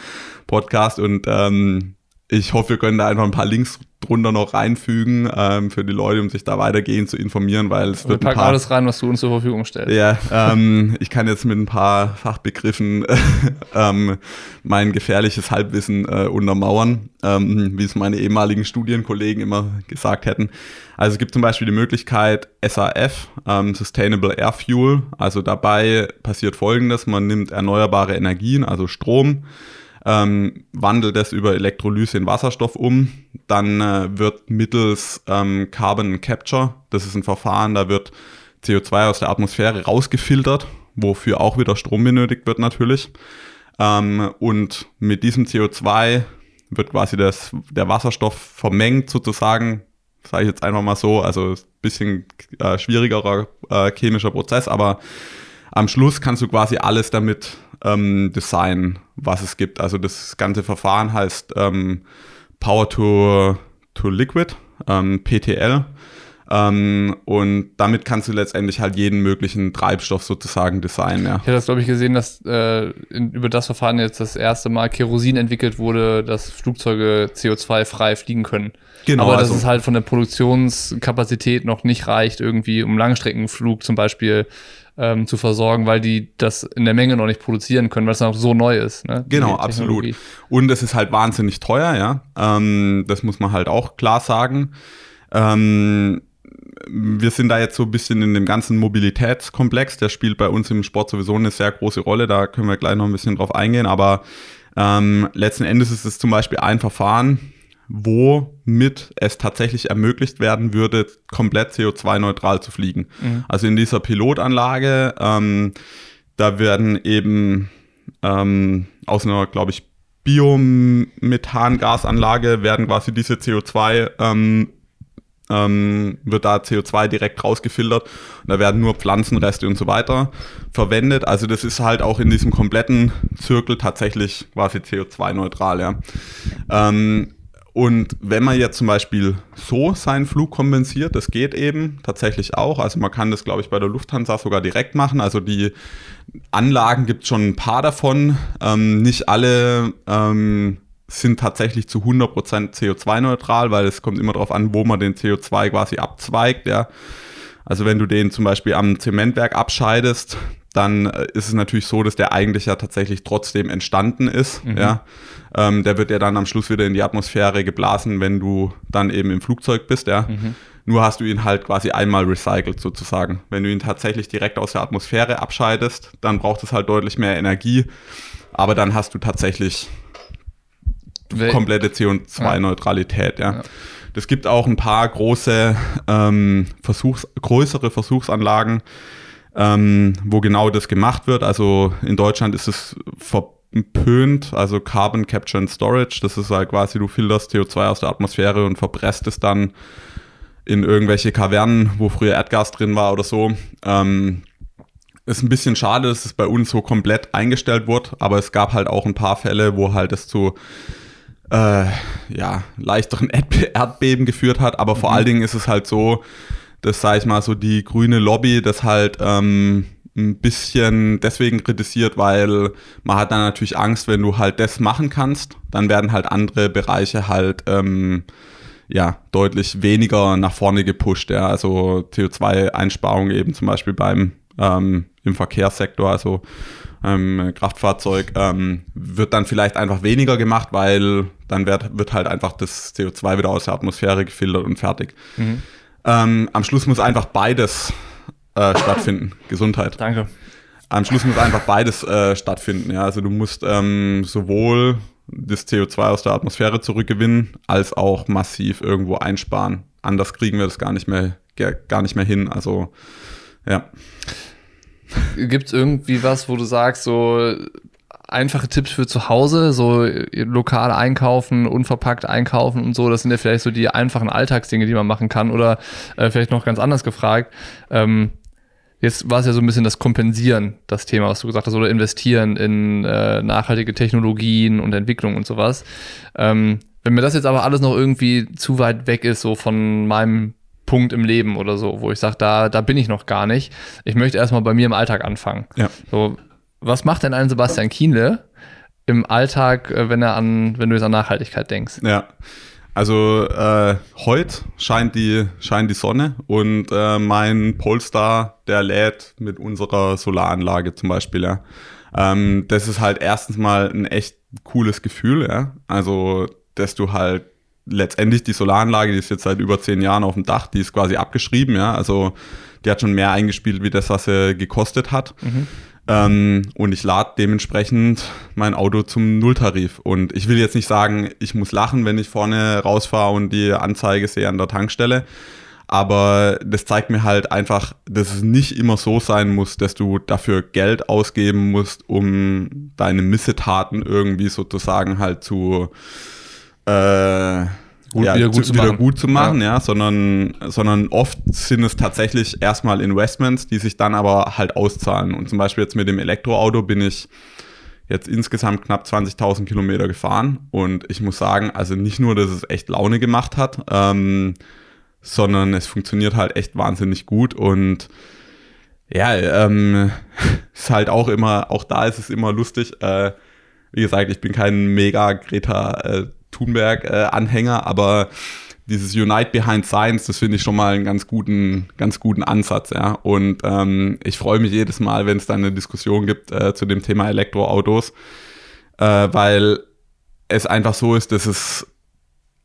Podcast. Und ähm, ich hoffe, wir können da einfach ein paar Links drunter noch reinfügen ähm, für die Leute, um sich da weitergehend zu informieren, weil es wir wird ein paar, alles rein, was du uns zur Verfügung stellst. Ja, ähm, ich kann jetzt mit ein paar Fachbegriffen ähm, mein gefährliches Halbwissen äh, untermauern, ähm, wie es meine ehemaligen Studienkollegen immer gesagt hätten. Also es gibt zum Beispiel die Möglichkeit SAF, ähm, Sustainable Air Fuel. Also dabei passiert Folgendes: Man nimmt erneuerbare Energien, also Strom ähm, wandelt es über Elektrolyse in Wasserstoff um. Dann äh, wird mittels ähm, Carbon Capture, das ist ein Verfahren, da wird CO2 aus der Atmosphäre rausgefiltert, wofür auch wieder Strom benötigt wird natürlich. Ähm, und mit diesem CO2 wird quasi das, der Wasserstoff vermengt sozusagen, sage ich jetzt einfach mal so, also ein bisschen äh, schwierigerer äh, chemischer Prozess, aber am Schluss kannst du quasi alles damit ähm, designen, was es gibt. Also das ganze Verfahren heißt ähm, Power to, to Liquid, ähm, PTL. Ähm, und damit kannst du letztendlich halt jeden möglichen Treibstoff sozusagen designen. Ja. Ich habe das, glaube ich, gesehen, dass äh, in, über das Verfahren jetzt das erste Mal Kerosin entwickelt wurde, dass Flugzeuge CO2-frei fliegen können. Genau, Aber dass also, es halt von der Produktionskapazität noch nicht reicht, irgendwie um Langstreckenflug zum Beispiel ähm, zu versorgen, weil die das in der Menge noch nicht produzieren können, weil es noch so neu ist. Ne? Genau, absolut. Und es ist halt wahnsinnig teuer, ja. Ähm, das muss man halt auch klar sagen. Ähm, wir sind da jetzt so ein bisschen in dem ganzen Mobilitätskomplex, der spielt bei uns im Sport sowieso eine sehr große Rolle, da können wir gleich noch ein bisschen drauf eingehen, aber ähm, letzten Endes ist es zum Beispiel ein Verfahren, womit es tatsächlich ermöglicht werden würde, komplett CO2-neutral zu fliegen. Mhm. Also in dieser Pilotanlage, ähm, da werden eben ähm, aus einer, glaube ich, Biomethangasanlage werden quasi diese CO2 ähm, ähm, wird da CO2 direkt rausgefiltert und da werden nur Pflanzenreste und so weiter verwendet. Also das ist halt auch in diesem kompletten Zirkel tatsächlich quasi CO2-neutral, ja. Ähm, und wenn man jetzt zum Beispiel so seinen Flug kompensiert, das geht eben tatsächlich auch. Also man kann das, glaube ich, bei der Lufthansa sogar direkt machen. Also die Anlagen gibt schon ein paar davon. Ähm, nicht alle ähm, sind tatsächlich zu 100% CO2-neutral, weil es kommt immer darauf an, wo man den CO2 quasi abzweigt. Ja. Also wenn du den zum Beispiel am Zementwerk abscheidest, dann äh, ist es natürlich so, dass der eigentlich ja tatsächlich trotzdem entstanden ist. Mhm. Ja. Ähm, der wird ja dann am Schluss wieder in die Atmosphäre geblasen, wenn du dann eben im Flugzeug bist. Ja. Mhm. Nur hast du ihn halt quasi einmal recycelt sozusagen. Wenn du ihn tatsächlich direkt aus der Atmosphäre abscheidest, dann braucht es halt deutlich mehr Energie. Aber dann hast du tatsächlich komplette CO2-Neutralität. Ja. ja. Das gibt auch ein paar große ähm, Versuchs, größere Versuchsanlagen, ähm, wo genau das gemacht wird. Also in Deutschland ist es ver PÖNT, also Carbon Capture and Storage. Das ist halt quasi, du filterst CO2 aus der Atmosphäre und verpresst es dann in irgendwelche Kavernen, wo früher Erdgas drin war oder so. Ähm, ist ein bisschen schade, dass es bei uns so komplett eingestellt wurde, aber es gab halt auch ein paar Fälle, wo halt es zu äh, ja, leichteren Erdbeben geführt hat. Aber vor mhm. allen Dingen ist es halt so, dass, sag ich mal, so die grüne Lobby das halt ähm, ein bisschen deswegen kritisiert, weil man hat dann natürlich Angst, wenn du halt das machen kannst, dann werden halt andere Bereiche halt ähm, ja deutlich weniger nach vorne gepusht. Ja. Also CO2-Einsparung eben zum Beispiel beim ähm, im Verkehrssektor, also ähm, Kraftfahrzeug, ähm, wird dann vielleicht einfach weniger gemacht, weil dann wird, wird halt einfach das CO2 wieder aus der Atmosphäre gefiltert und fertig. Mhm. Ähm, am Schluss muss einfach beides äh, stattfinden. Gesundheit. Danke. Am Schluss muss einfach beides äh, stattfinden. Ja? Also du musst ähm, sowohl das CO2 aus der Atmosphäre zurückgewinnen, als auch massiv irgendwo einsparen. Anders kriegen wir das gar nicht mehr, gar nicht mehr hin. Also ja. Gibt es irgendwie was, wo du sagst, so einfache Tipps für zu Hause, so lokal einkaufen, unverpackt einkaufen und so, das sind ja vielleicht so die einfachen Alltagsdinge, die man machen kann. Oder äh, vielleicht noch ganz anders gefragt, ähm, jetzt war es ja so ein bisschen das Kompensieren, das Thema, was du gesagt hast, oder investieren in äh, nachhaltige Technologien und Entwicklung und sowas. Ähm, wenn mir das jetzt aber alles noch irgendwie zu weit weg ist, so von meinem Punkt im Leben oder so, wo ich sage, da, da bin ich noch gar nicht. Ich möchte erstmal bei mir im Alltag anfangen. Ja. So, was macht denn ein Sebastian Kienle im Alltag, äh, wenn er an, wenn du jetzt an Nachhaltigkeit denkst? Ja. Also äh, heute scheint die, scheint die Sonne und äh, mein Polestar, der lädt mit unserer Solaranlage zum Beispiel, ja. Ähm, das ist halt erstens mal ein echt cooles Gefühl, ja. Also, dass du halt letztendlich die Solaranlage, die ist jetzt seit über zehn Jahren auf dem Dach, die ist quasi abgeschrieben, ja. Also die hat schon mehr eingespielt, wie das, was sie gekostet hat. Mhm. Ähm, und ich lade dementsprechend mein Auto zum Nulltarif. Und ich will jetzt nicht sagen, ich muss lachen, wenn ich vorne rausfahre und die Anzeige sehe an der Tankstelle. Aber das zeigt mir halt einfach, dass es nicht immer so sein muss, dass du dafür Geld ausgeben musst, um deine Missetaten irgendwie sozusagen halt zu äh, gut, ja, wieder, gut, zu, wieder gut zu machen, ja. ja, sondern, sondern oft sind es tatsächlich erstmal Investments, die sich dann aber halt auszahlen. Und zum Beispiel jetzt mit dem Elektroauto bin ich jetzt insgesamt knapp 20.000 Kilometer gefahren und ich muss sagen, also nicht nur, dass es echt Laune gemacht hat, ähm, sondern es funktioniert halt echt wahnsinnig gut und ja, ähm, ist halt auch immer, auch da ist es immer lustig. Äh, wie gesagt, ich bin kein mega Greta äh, Thunberg-Anhänger, äh, aber dieses Unite Behind Science, das finde ich schon mal einen ganz guten, ganz guten Ansatz, ja. Und ähm, ich freue mich jedes Mal, wenn es dann eine Diskussion gibt äh, zu dem Thema Elektroautos, äh, weil es einfach so ist, dass es,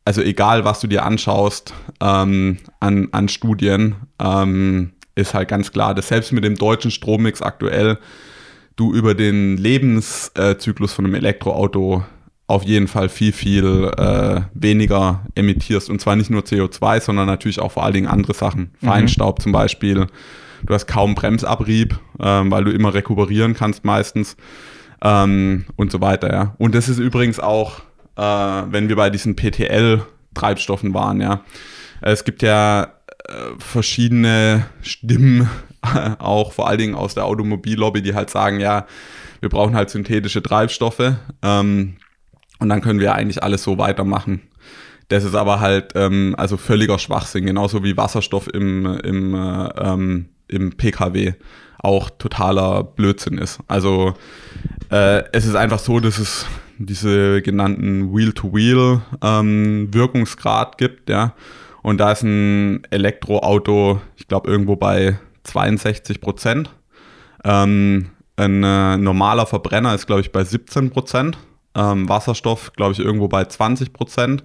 also egal was du dir anschaust ähm, an, an Studien, ähm, ist halt ganz klar, dass selbst mit dem deutschen Strommix aktuell du über den Lebenszyklus von einem Elektroauto auf jeden Fall viel, viel äh, weniger emittierst. Und zwar nicht nur CO2, sondern natürlich auch vor allen Dingen andere Sachen. Mhm. Feinstaub zum Beispiel. Du hast kaum Bremsabrieb, ähm, weil du immer rekuperieren kannst meistens. Ähm, und so weiter, ja. Und das ist übrigens auch, äh, wenn wir bei diesen PTL-Treibstoffen waren, ja. Es gibt ja äh, verschiedene Stimmen, auch vor allen Dingen aus der Automobillobby, die halt sagen, ja, wir brauchen halt synthetische Treibstoffe. Ähm, und dann können wir eigentlich alles so weitermachen. Das ist aber halt ähm, also völliger Schwachsinn, genauso wie Wasserstoff im, im, äh, ähm, im PKW auch totaler Blödsinn ist. Also äh, es ist einfach so, dass es diese genannten Wheel-to-Wheel ähm, gibt, ja. Und da ist ein Elektroauto, ich glaube, irgendwo bei 62 Prozent. Ähm, ein äh, normaler Verbrenner ist, glaube ich, bei 17 Prozent ähm, Wasserstoff, glaube ich, irgendwo bei 20 Prozent.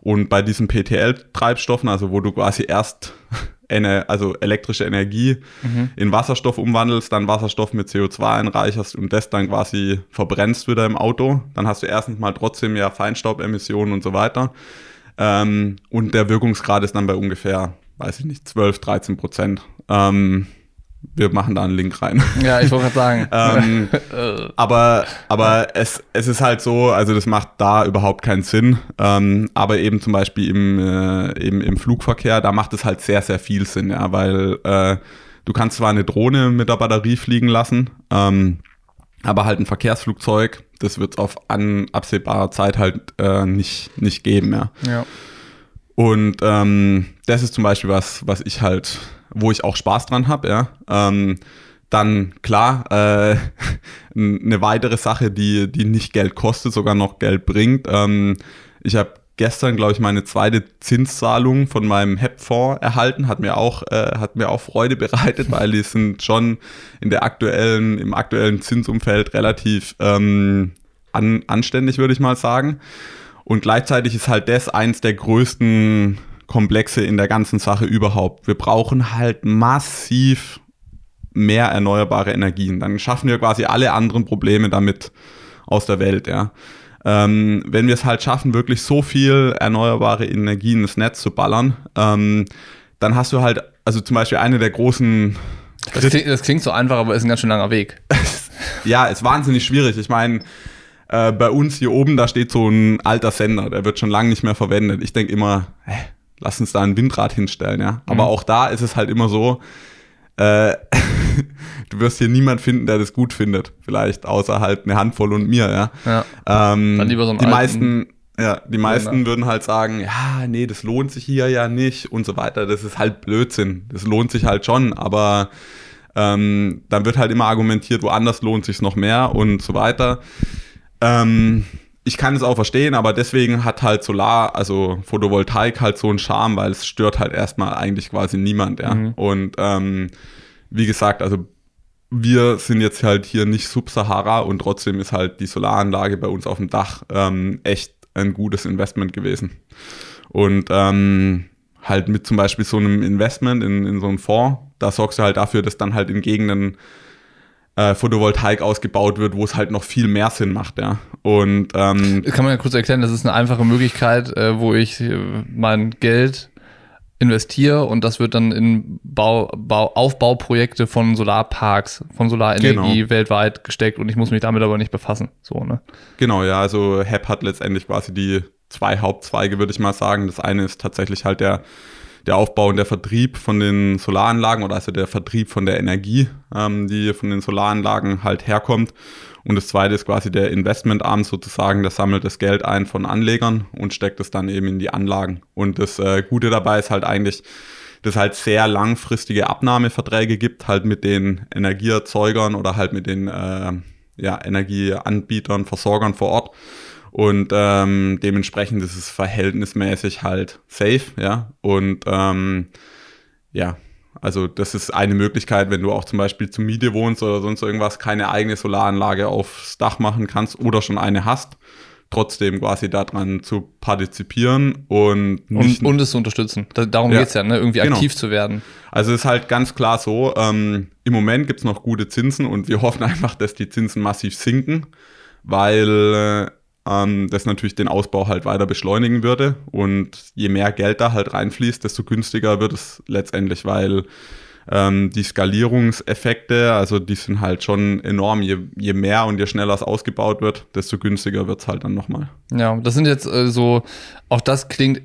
Und bei diesen PTL-Treibstoffen, also wo du quasi erst eine, also elektrische Energie mhm. in Wasserstoff umwandelst, dann Wasserstoff mit CO2 einreicherst und das dann quasi verbrennst wieder im Auto, dann hast du erstens mal trotzdem ja Feinstaubemissionen und so weiter. Ähm, und der Wirkungsgrad ist dann bei ungefähr, weiß ich nicht, 12, 13 Prozent. Ähm, wir machen da einen Link rein. Ja, ich wollte gerade sagen. ähm, aber aber es, es ist halt so, also das macht da überhaupt keinen Sinn. Ähm, aber eben zum Beispiel im, äh, eben im Flugverkehr, da macht es halt sehr, sehr viel Sinn, ja, weil äh, du kannst zwar eine Drohne mit der Batterie fliegen lassen, ähm, aber halt ein Verkehrsflugzeug, das wird es auf an absehbarer Zeit halt äh, nicht, nicht geben, ja. ja. Und ähm, das ist zum Beispiel was, was ich halt, wo ich auch Spaß dran habe, ja. Ähm, dann klar, äh, eine weitere Sache, die, die nicht Geld kostet, sogar noch Geld bringt. Ähm, ich habe gestern, glaube ich, meine zweite Zinszahlung von meinem HEP-Fonds erhalten. Hat mir auch, äh, hat mir auch Freude bereitet, weil die sind schon in der aktuellen, im aktuellen Zinsumfeld relativ ähm, an, anständig, würde ich mal sagen. Und gleichzeitig ist halt das eins der größten Komplexe in der ganzen Sache überhaupt. Wir brauchen halt massiv mehr erneuerbare Energien. Dann schaffen wir quasi alle anderen Probleme damit aus der Welt, ja. Ähm, wenn wir es halt schaffen, wirklich so viel erneuerbare Energien ins Netz zu ballern, ähm, dann hast du halt, also zum Beispiel eine der großen. Das klingt, das klingt so einfach, aber ist ein ganz schön langer Weg. ja, ist wahnsinnig schwierig. Ich meine, äh, bei uns hier oben, da steht so ein alter Sender, der wird schon lange nicht mehr verwendet. Ich denke immer, hä, lass uns da ein Windrad hinstellen, ja. Aber mhm. auch da ist es halt immer so, äh, du wirst hier niemand finden, der das gut findet. Vielleicht außer halt eine Handvoll und mir, ja. ja. Ähm, Dann lieber so einen die meisten, ja, die meisten ja. würden halt sagen, ja, nee, das lohnt sich hier ja nicht und so weiter. Das ist halt Blödsinn. Das lohnt sich halt schon, aber ähm, dann wird halt immer argumentiert, woanders lohnt sich noch mehr und so weiter. Ähm, ich kann es auch verstehen, aber deswegen hat halt Solar, also Photovoltaik halt so einen Charme, weil es stört halt erstmal eigentlich quasi niemand, ja. Mhm. Und ähm, wie gesagt, also wir sind jetzt halt hier nicht Sub-Sahara und trotzdem ist halt die Solaranlage bei uns auf dem Dach ähm, echt ein gutes Investment gewesen. Und ähm, halt mit zum Beispiel so einem Investment in, in so einem Fonds, da sorgst du halt dafür, dass dann halt in Gegenden äh, Photovoltaik ausgebaut wird, wo es halt noch viel mehr Sinn macht, ja. Und ähm, kann man ja kurz erklären, das ist eine einfache Möglichkeit, äh, wo ich äh, mein Geld investiere und das wird dann in Bau, Bau, Aufbauprojekte von Solarparks, von Solarenergie genau. weltweit gesteckt und ich muss mich damit aber nicht befassen. So, ne? Genau, ja, also HEP hat letztendlich quasi die zwei Hauptzweige, würde ich mal sagen. Das eine ist tatsächlich halt der der Aufbau und der Vertrieb von den Solaranlagen oder also der Vertrieb von der Energie, ähm, die von den Solaranlagen halt herkommt. Und das zweite ist quasi der Investmentarm sozusagen, der sammelt das Geld ein von Anlegern und steckt es dann eben in die Anlagen. Und das äh, Gute dabei ist halt eigentlich, dass es halt sehr langfristige Abnahmeverträge gibt, halt mit den Energieerzeugern oder halt mit den äh, ja, Energieanbietern, Versorgern vor Ort und ähm, dementsprechend ist es verhältnismäßig halt safe, ja. Und ähm, ja, also das ist eine Möglichkeit, wenn du auch zum Beispiel zur Miete wohnst oder sonst irgendwas, keine eigene Solaranlage aufs Dach machen kannst oder schon eine hast, trotzdem quasi daran zu partizipieren und und, und es zu unterstützen. Da, darum ja, geht es ja, ne? irgendwie genau. aktiv zu werden. Also es ist halt ganz klar so, ähm, im Moment gibt es noch gute Zinsen und wir hoffen einfach, dass die Zinsen massiv sinken, weil äh, ähm, das natürlich den Ausbau halt weiter beschleunigen würde. Und je mehr Geld da halt reinfließt, desto günstiger wird es letztendlich, weil ähm, die Skalierungseffekte, also die sind halt schon enorm. Je, je mehr und je schneller es ausgebaut wird, desto günstiger wird es halt dann nochmal. Ja, das sind jetzt äh, so, auch das klingt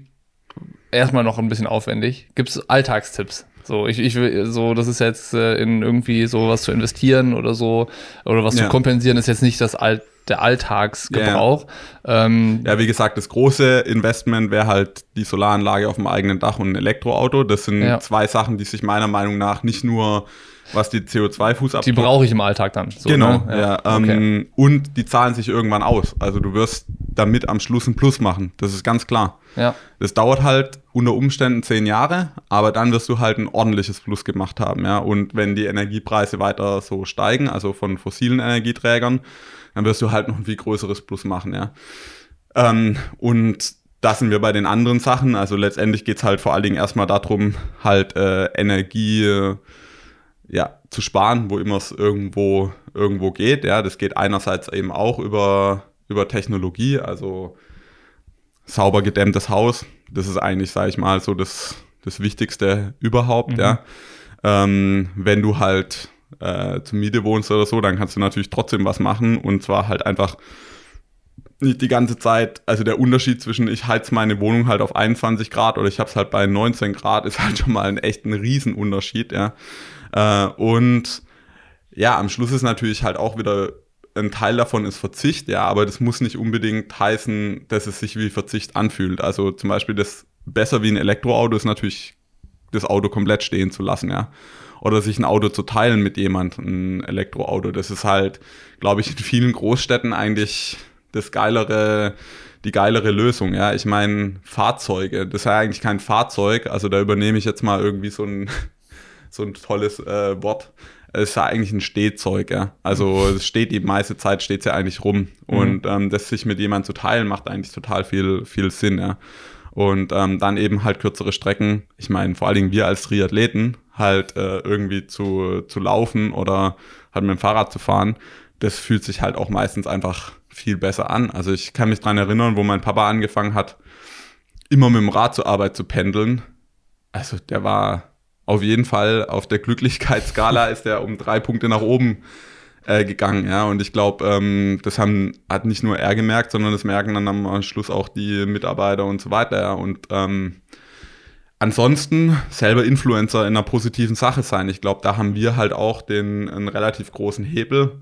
erstmal noch ein bisschen aufwendig. Gibt es Alltagstipps? So, ich, ich will, so, das ist jetzt äh, in irgendwie sowas zu investieren oder so, oder was ja. zu kompensieren, ist jetzt nicht das Alt, der Alltagsgebrauch. Yeah. Ähm, ja, wie gesagt, das große Investment wäre halt die Solaranlage auf dem eigenen Dach und ein Elektroauto. Das sind ja. zwei Sachen, die sich meiner Meinung nach nicht nur was die CO2-Fußabdruck. Die brauche ich im Alltag dann. So, genau, ne? ja. ja ähm, okay. Und die zahlen sich irgendwann aus. Also du wirst damit am Schluss ein Plus machen. Das ist ganz klar. Ja. Das dauert halt unter Umständen zehn Jahre, aber dann wirst du halt ein ordentliches Plus gemacht haben. Ja. Und wenn die Energiepreise weiter so steigen, also von fossilen Energieträgern, dann wirst du halt noch ein viel größeres Plus machen. Ja. Ähm, und da sind wir bei den anderen Sachen. Also letztendlich geht es halt vor allen Dingen erstmal darum, halt äh, Energie. Äh, ja, zu sparen, wo immer es irgendwo, irgendwo geht. Ja, das geht einerseits eben auch über, über Technologie, also sauber gedämmtes Haus. Das ist eigentlich, sage ich mal, so das, das Wichtigste überhaupt, mhm. ja. Ähm, wenn du halt äh, zur Miete wohnst oder so, dann kannst du natürlich trotzdem was machen und zwar halt einfach nicht die ganze Zeit, also der Unterschied zwischen ich heiz meine Wohnung halt auf 21 Grad oder ich habe es halt bei 19 Grad, ist halt schon mal ein echt ein Riesenunterschied, ja. Äh, und ja, am Schluss ist natürlich halt auch wieder ein Teil davon ist Verzicht, ja, aber das muss nicht unbedingt heißen, dass es sich wie Verzicht anfühlt. Also zum Beispiel das besser wie ein Elektroauto ist natürlich das Auto komplett stehen zu lassen, ja. Oder sich ein Auto zu teilen mit jemandem, ein Elektroauto. Das ist halt, glaube ich, in vielen Großstädten eigentlich das geilere, die geilere Lösung, ja. Ich meine, Fahrzeuge, das ist ja eigentlich kein Fahrzeug, also da übernehme ich jetzt mal irgendwie so ein, so ein tolles äh, Wort es ist ja eigentlich ein Stehzeug, ja. Also es steht die meiste Zeit steht es ja eigentlich rum. Mhm. Und ähm, das sich mit jemandem zu teilen, macht eigentlich total viel, viel Sinn, ja. Und ähm, dann eben halt kürzere Strecken. Ich meine, vor allen Dingen wir als Triathleten, halt äh, irgendwie zu, zu laufen oder halt mit dem Fahrrad zu fahren, das fühlt sich halt auch meistens einfach viel besser an. Also ich kann mich dran erinnern, wo mein Papa angefangen hat, immer mit dem Rad zur Arbeit zu pendeln. Also der war auf jeden Fall auf der Glücklichkeitsskala ist er um drei Punkte nach oben äh, gegangen, ja. Und ich glaube, ähm, das haben, hat nicht nur er gemerkt, sondern das merken dann am Schluss auch die Mitarbeiter und so weiter, ja. Und ähm, ansonsten selber Influencer in einer positiven Sache sein. Ich glaube, da haben wir halt auch den einen relativ großen Hebel.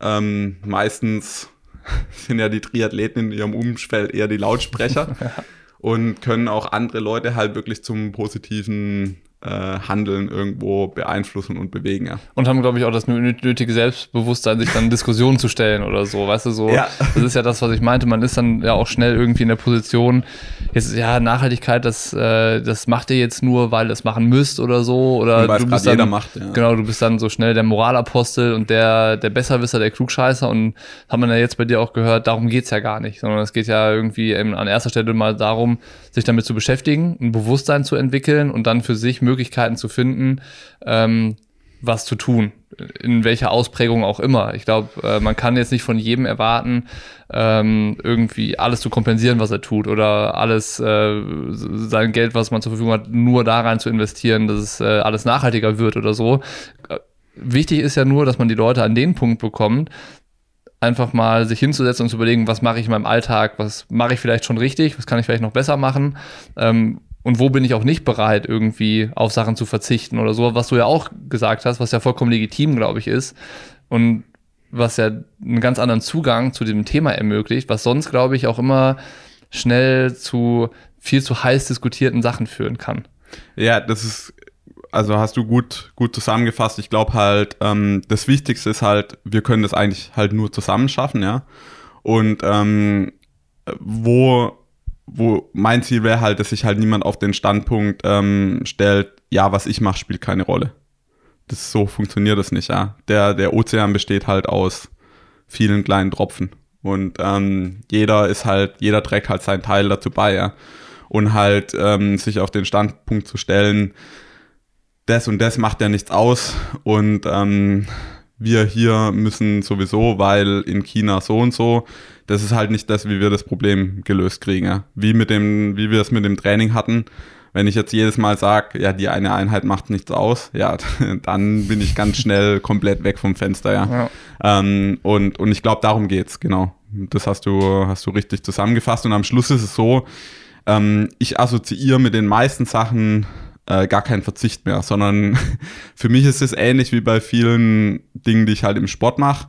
Ähm, meistens sind ja die Triathleten in ihrem Umfeld eher die Lautsprecher und können auch andere Leute halt wirklich zum positiven äh, Handeln irgendwo beeinflussen und bewegen. Ja. Und haben, glaube ich, auch das nötige Selbstbewusstsein, sich dann Diskussionen zu stellen oder so. Weißt du, so, ja. das ist ja das, was ich meinte. Man ist dann ja auch schnell irgendwie in der Position, jetzt, ja, Nachhaltigkeit, das, äh, das macht ihr jetzt nur, weil ihr es machen müsst oder so. Oder du bist dann, macht, ja. Genau, du bist dann so schnell der Moralapostel und der, der Besserwisser, der Klugscheißer. Und haben wir ja jetzt bei dir auch gehört, darum geht's ja gar nicht, sondern es geht ja irgendwie an erster Stelle mal darum, sich damit zu beschäftigen, ein Bewusstsein zu entwickeln und dann für sich Möglichkeiten zu finden, ähm, was zu tun, in welcher Ausprägung auch immer. Ich glaube, äh, man kann jetzt nicht von jedem erwarten, ähm, irgendwie alles zu kompensieren, was er tut oder alles äh, sein Geld, was man zur Verfügung hat, nur da rein zu investieren, dass es äh, alles nachhaltiger wird oder so. Wichtig ist ja nur, dass man die Leute an den Punkt bekommt, einfach mal sich hinzusetzen und zu überlegen, was mache ich in meinem Alltag, was mache ich vielleicht schon richtig, was kann ich vielleicht noch besser machen ähm, und wo bin ich auch nicht bereit, irgendwie auf Sachen zu verzichten oder so, was du ja auch gesagt hast, was ja vollkommen legitim, glaube ich, ist und was ja einen ganz anderen Zugang zu dem Thema ermöglicht, was sonst, glaube ich, auch immer schnell zu viel zu heiß diskutierten Sachen führen kann. Ja, das ist also hast du gut, gut zusammengefasst. Ich glaube halt, ähm, das Wichtigste ist halt, wir können das eigentlich halt nur zusammen schaffen, ja. Und ähm, wo, wo mein Ziel wäre halt, dass sich halt niemand auf den Standpunkt ähm, stellt, ja, was ich mache, spielt keine Rolle. Das so funktioniert das nicht, ja. Der, der Ozean besteht halt aus vielen kleinen Tropfen. Und ähm, jeder ist halt, jeder trägt halt seinen Teil dazu bei, ja. Und halt ähm, sich auf den Standpunkt zu stellen, das und das macht ja nichts aus und ähm, wir hier müssen sowieso, weil in China so und so, das ist halt nicht das, wie wir das Problem gelöst kriegen. Ja. Wie mit dem, wie wir es mit dem Training hatten. Wenn ich jetzt jedes Mal sage, ja, die eine Einheit macht nichts aus, ja, dann bin ich ganz schnell komplett weg vom Fenster, ja. ja. Ähm, und, und ich glaube, darum geht's, genau. Das hast du, hast du richtig zusammengefasst. Und am Schluss ist es so, ähm, ich assoziiere mit den meisten Sachen äh, gar keinen Verzicht mehr, sondern für mich ist es ähnlich wie bei vielen Dingen, die ich halt im Sport mache.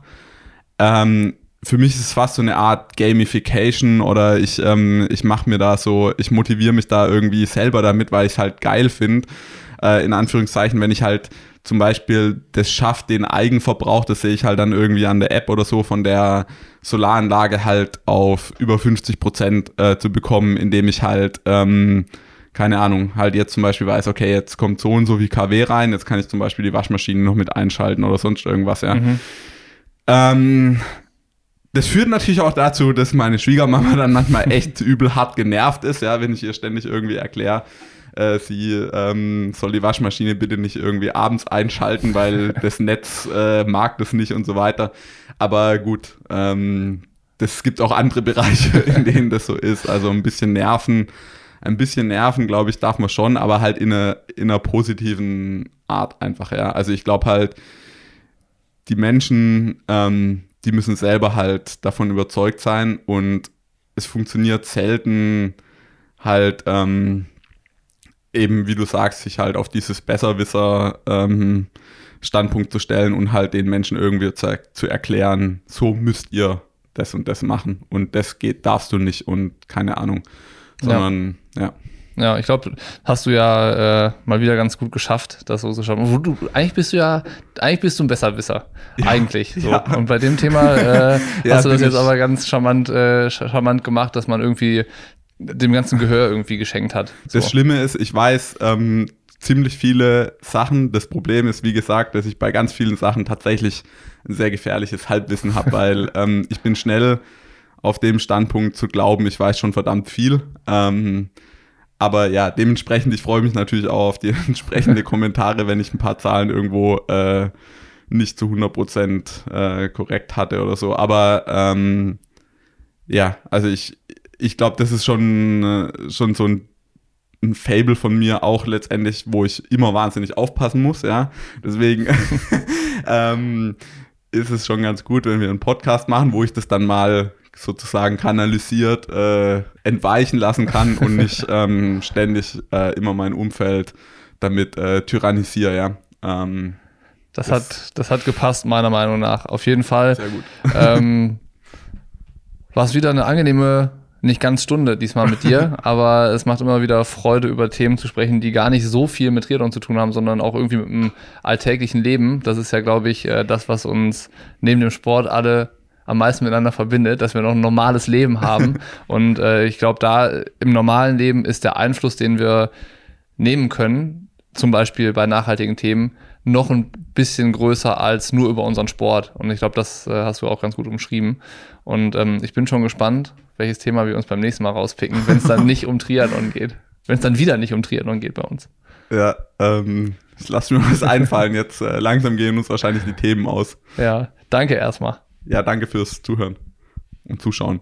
Ähm, für mich ist es fast so eine Art Gamification oder ich, ähm, ich mache mir da so, ich motiviere mich da irgendwie selber damit, weil ich es halt geil finde. Äh, in Anführungszeichen, wenn ich halt zum Beispiel das schafft, den Eigenverbrauch, das sehe ich halt dann irgendwie an der App oder so, von der Solaranlage halt auf über 50 Prozent äh, zu bekommen, indem ich halt ähm, keine Ahnung, halt jetzt zum Beispiel weiß, okay, jetzt kommt so und so wie KW rein, jetzt kann ich zum Beispiel die Waschmaschine noch mit einschalten oder sonst irgendwas, ja. Mhm. Ähm, das führt natürlich auch dazu, dass meine Schwiegermama dann manchmal echt übel hart genervt ist, ja, wenn ich ihr ständig irgendwie erkläre, äh, sie ähm, soll die Waschmaschine bitte nicht irgendwie abends einschalten, weil das Netz äh, mag das nicht und so weiter. Aber gut, ähm, das gibt auch andere Bereiche, in denen das so ist. Also ein bisschen Nerven ein bisschen nerven, glaube ich, darf man schon, aber halt in einer, in einer positiven Art einfach, ja. Also ich glaube halt, die Menschen, ähm, die müssen selber halt davon überzeugt sein und es funktioniert selten halt ähm, eben, wie du sagst, sich halt auf dieses Besserwisser ähm, Standpunkt zu stellen und halt den Menschen irgendwie zu, zu erklären, so müsst ihr das und das machen und das geht, darfst du nicht und keine Ahnung, sondern ja. ja. Ja, ich glaube, hast du ja äh, mal wieder ganz gut geschafft, das so zu schaffen. Du, eigentlich bist du ja, eigentlich bist du ein Besserwisser. Ja, eigentlich. So. Ja. Und bei dem Thema äh, ja, hast du das jetzt aber ganz charmant, äh, charmant gemacht, dass man irgendwie dem ganzen Gehör irgendwie geschenkt hat. So. Das Schlimme ist, ich weiß ähm, ziemlich viele Sachen. Das Problem ist, wie gesagt, dass ich bei ganz vielen Sachen tatsächlich ein sehr gefährliches Halbwissen habe, weil ähm, ich bin schnell auf dem Standpunkt zu glauben, ich weiß schon verdammt viel. Ähm, aber ja, dementsprechend, ich freue mich natürlich auch auf die entsprechende Kommentare, wenn ich ein paar Zahlen irgendwo äh, nicht zu 100% äh, korrekt hatte oder so. Aber ähm, ja, also ich, ich glaube, das ist schon, äh, schon so ein, ein Fable von mir auch letztendlich, wo ich immer wahnsinnig aufpassen muss, ja. Deswegen ähm, ist es schon ganz gut, wenn wir einen Podcast machen, wo ich das dann mal sozusagen kanalisiert äh, entweichen lassen kann und nicht ähm, ständig äh, immer mein Umfeld damit äh, tyrannisiere, ja. Ähm, das, das, hat, das hat gepasst, meiner Meinung nach. Auf jeden Fall. Sehr gut. Ähm, war es wieder eine angenehme, nicht ganz Stunde diesmal mit dir, aber es macht immer wieder Freude, über Themen zu sprechen, die gar nicht so viel mit Triathlon zu tun haben, sondern auch irgendwie mit dem alltäglichen Leben. Das ist ja, glaube ich, äh, das, was uns neben dem Sport alle am meisten miteinander verbindet, dass wir noch ein normales Leben haben. und äh, ich glaube, da im normalen Leben ist der Einfluss, den wir nehmen können, zum Beispiel bei nachhaltigen Themen, noch ein bisschen größer als nur über unseren Sport. Und ich glaube, das äh, hast du auch ganz gut umschrieben. Und ähm, ich bin schon gespannt, welches Thema wir uns beim nächsten Mal rauspicken, wenn es dann nicht um Triathlon geht. Wenn es dann wieder nicht um Triathlon geht bei uns. Ja, ähm, ich lasse mir was einfallen. Jetzt äh, langsam gehen uns wahrscheinlich die Themen aus. Ja, danke erstmal. Ja, danke fürs Zuhören und Zuschauen.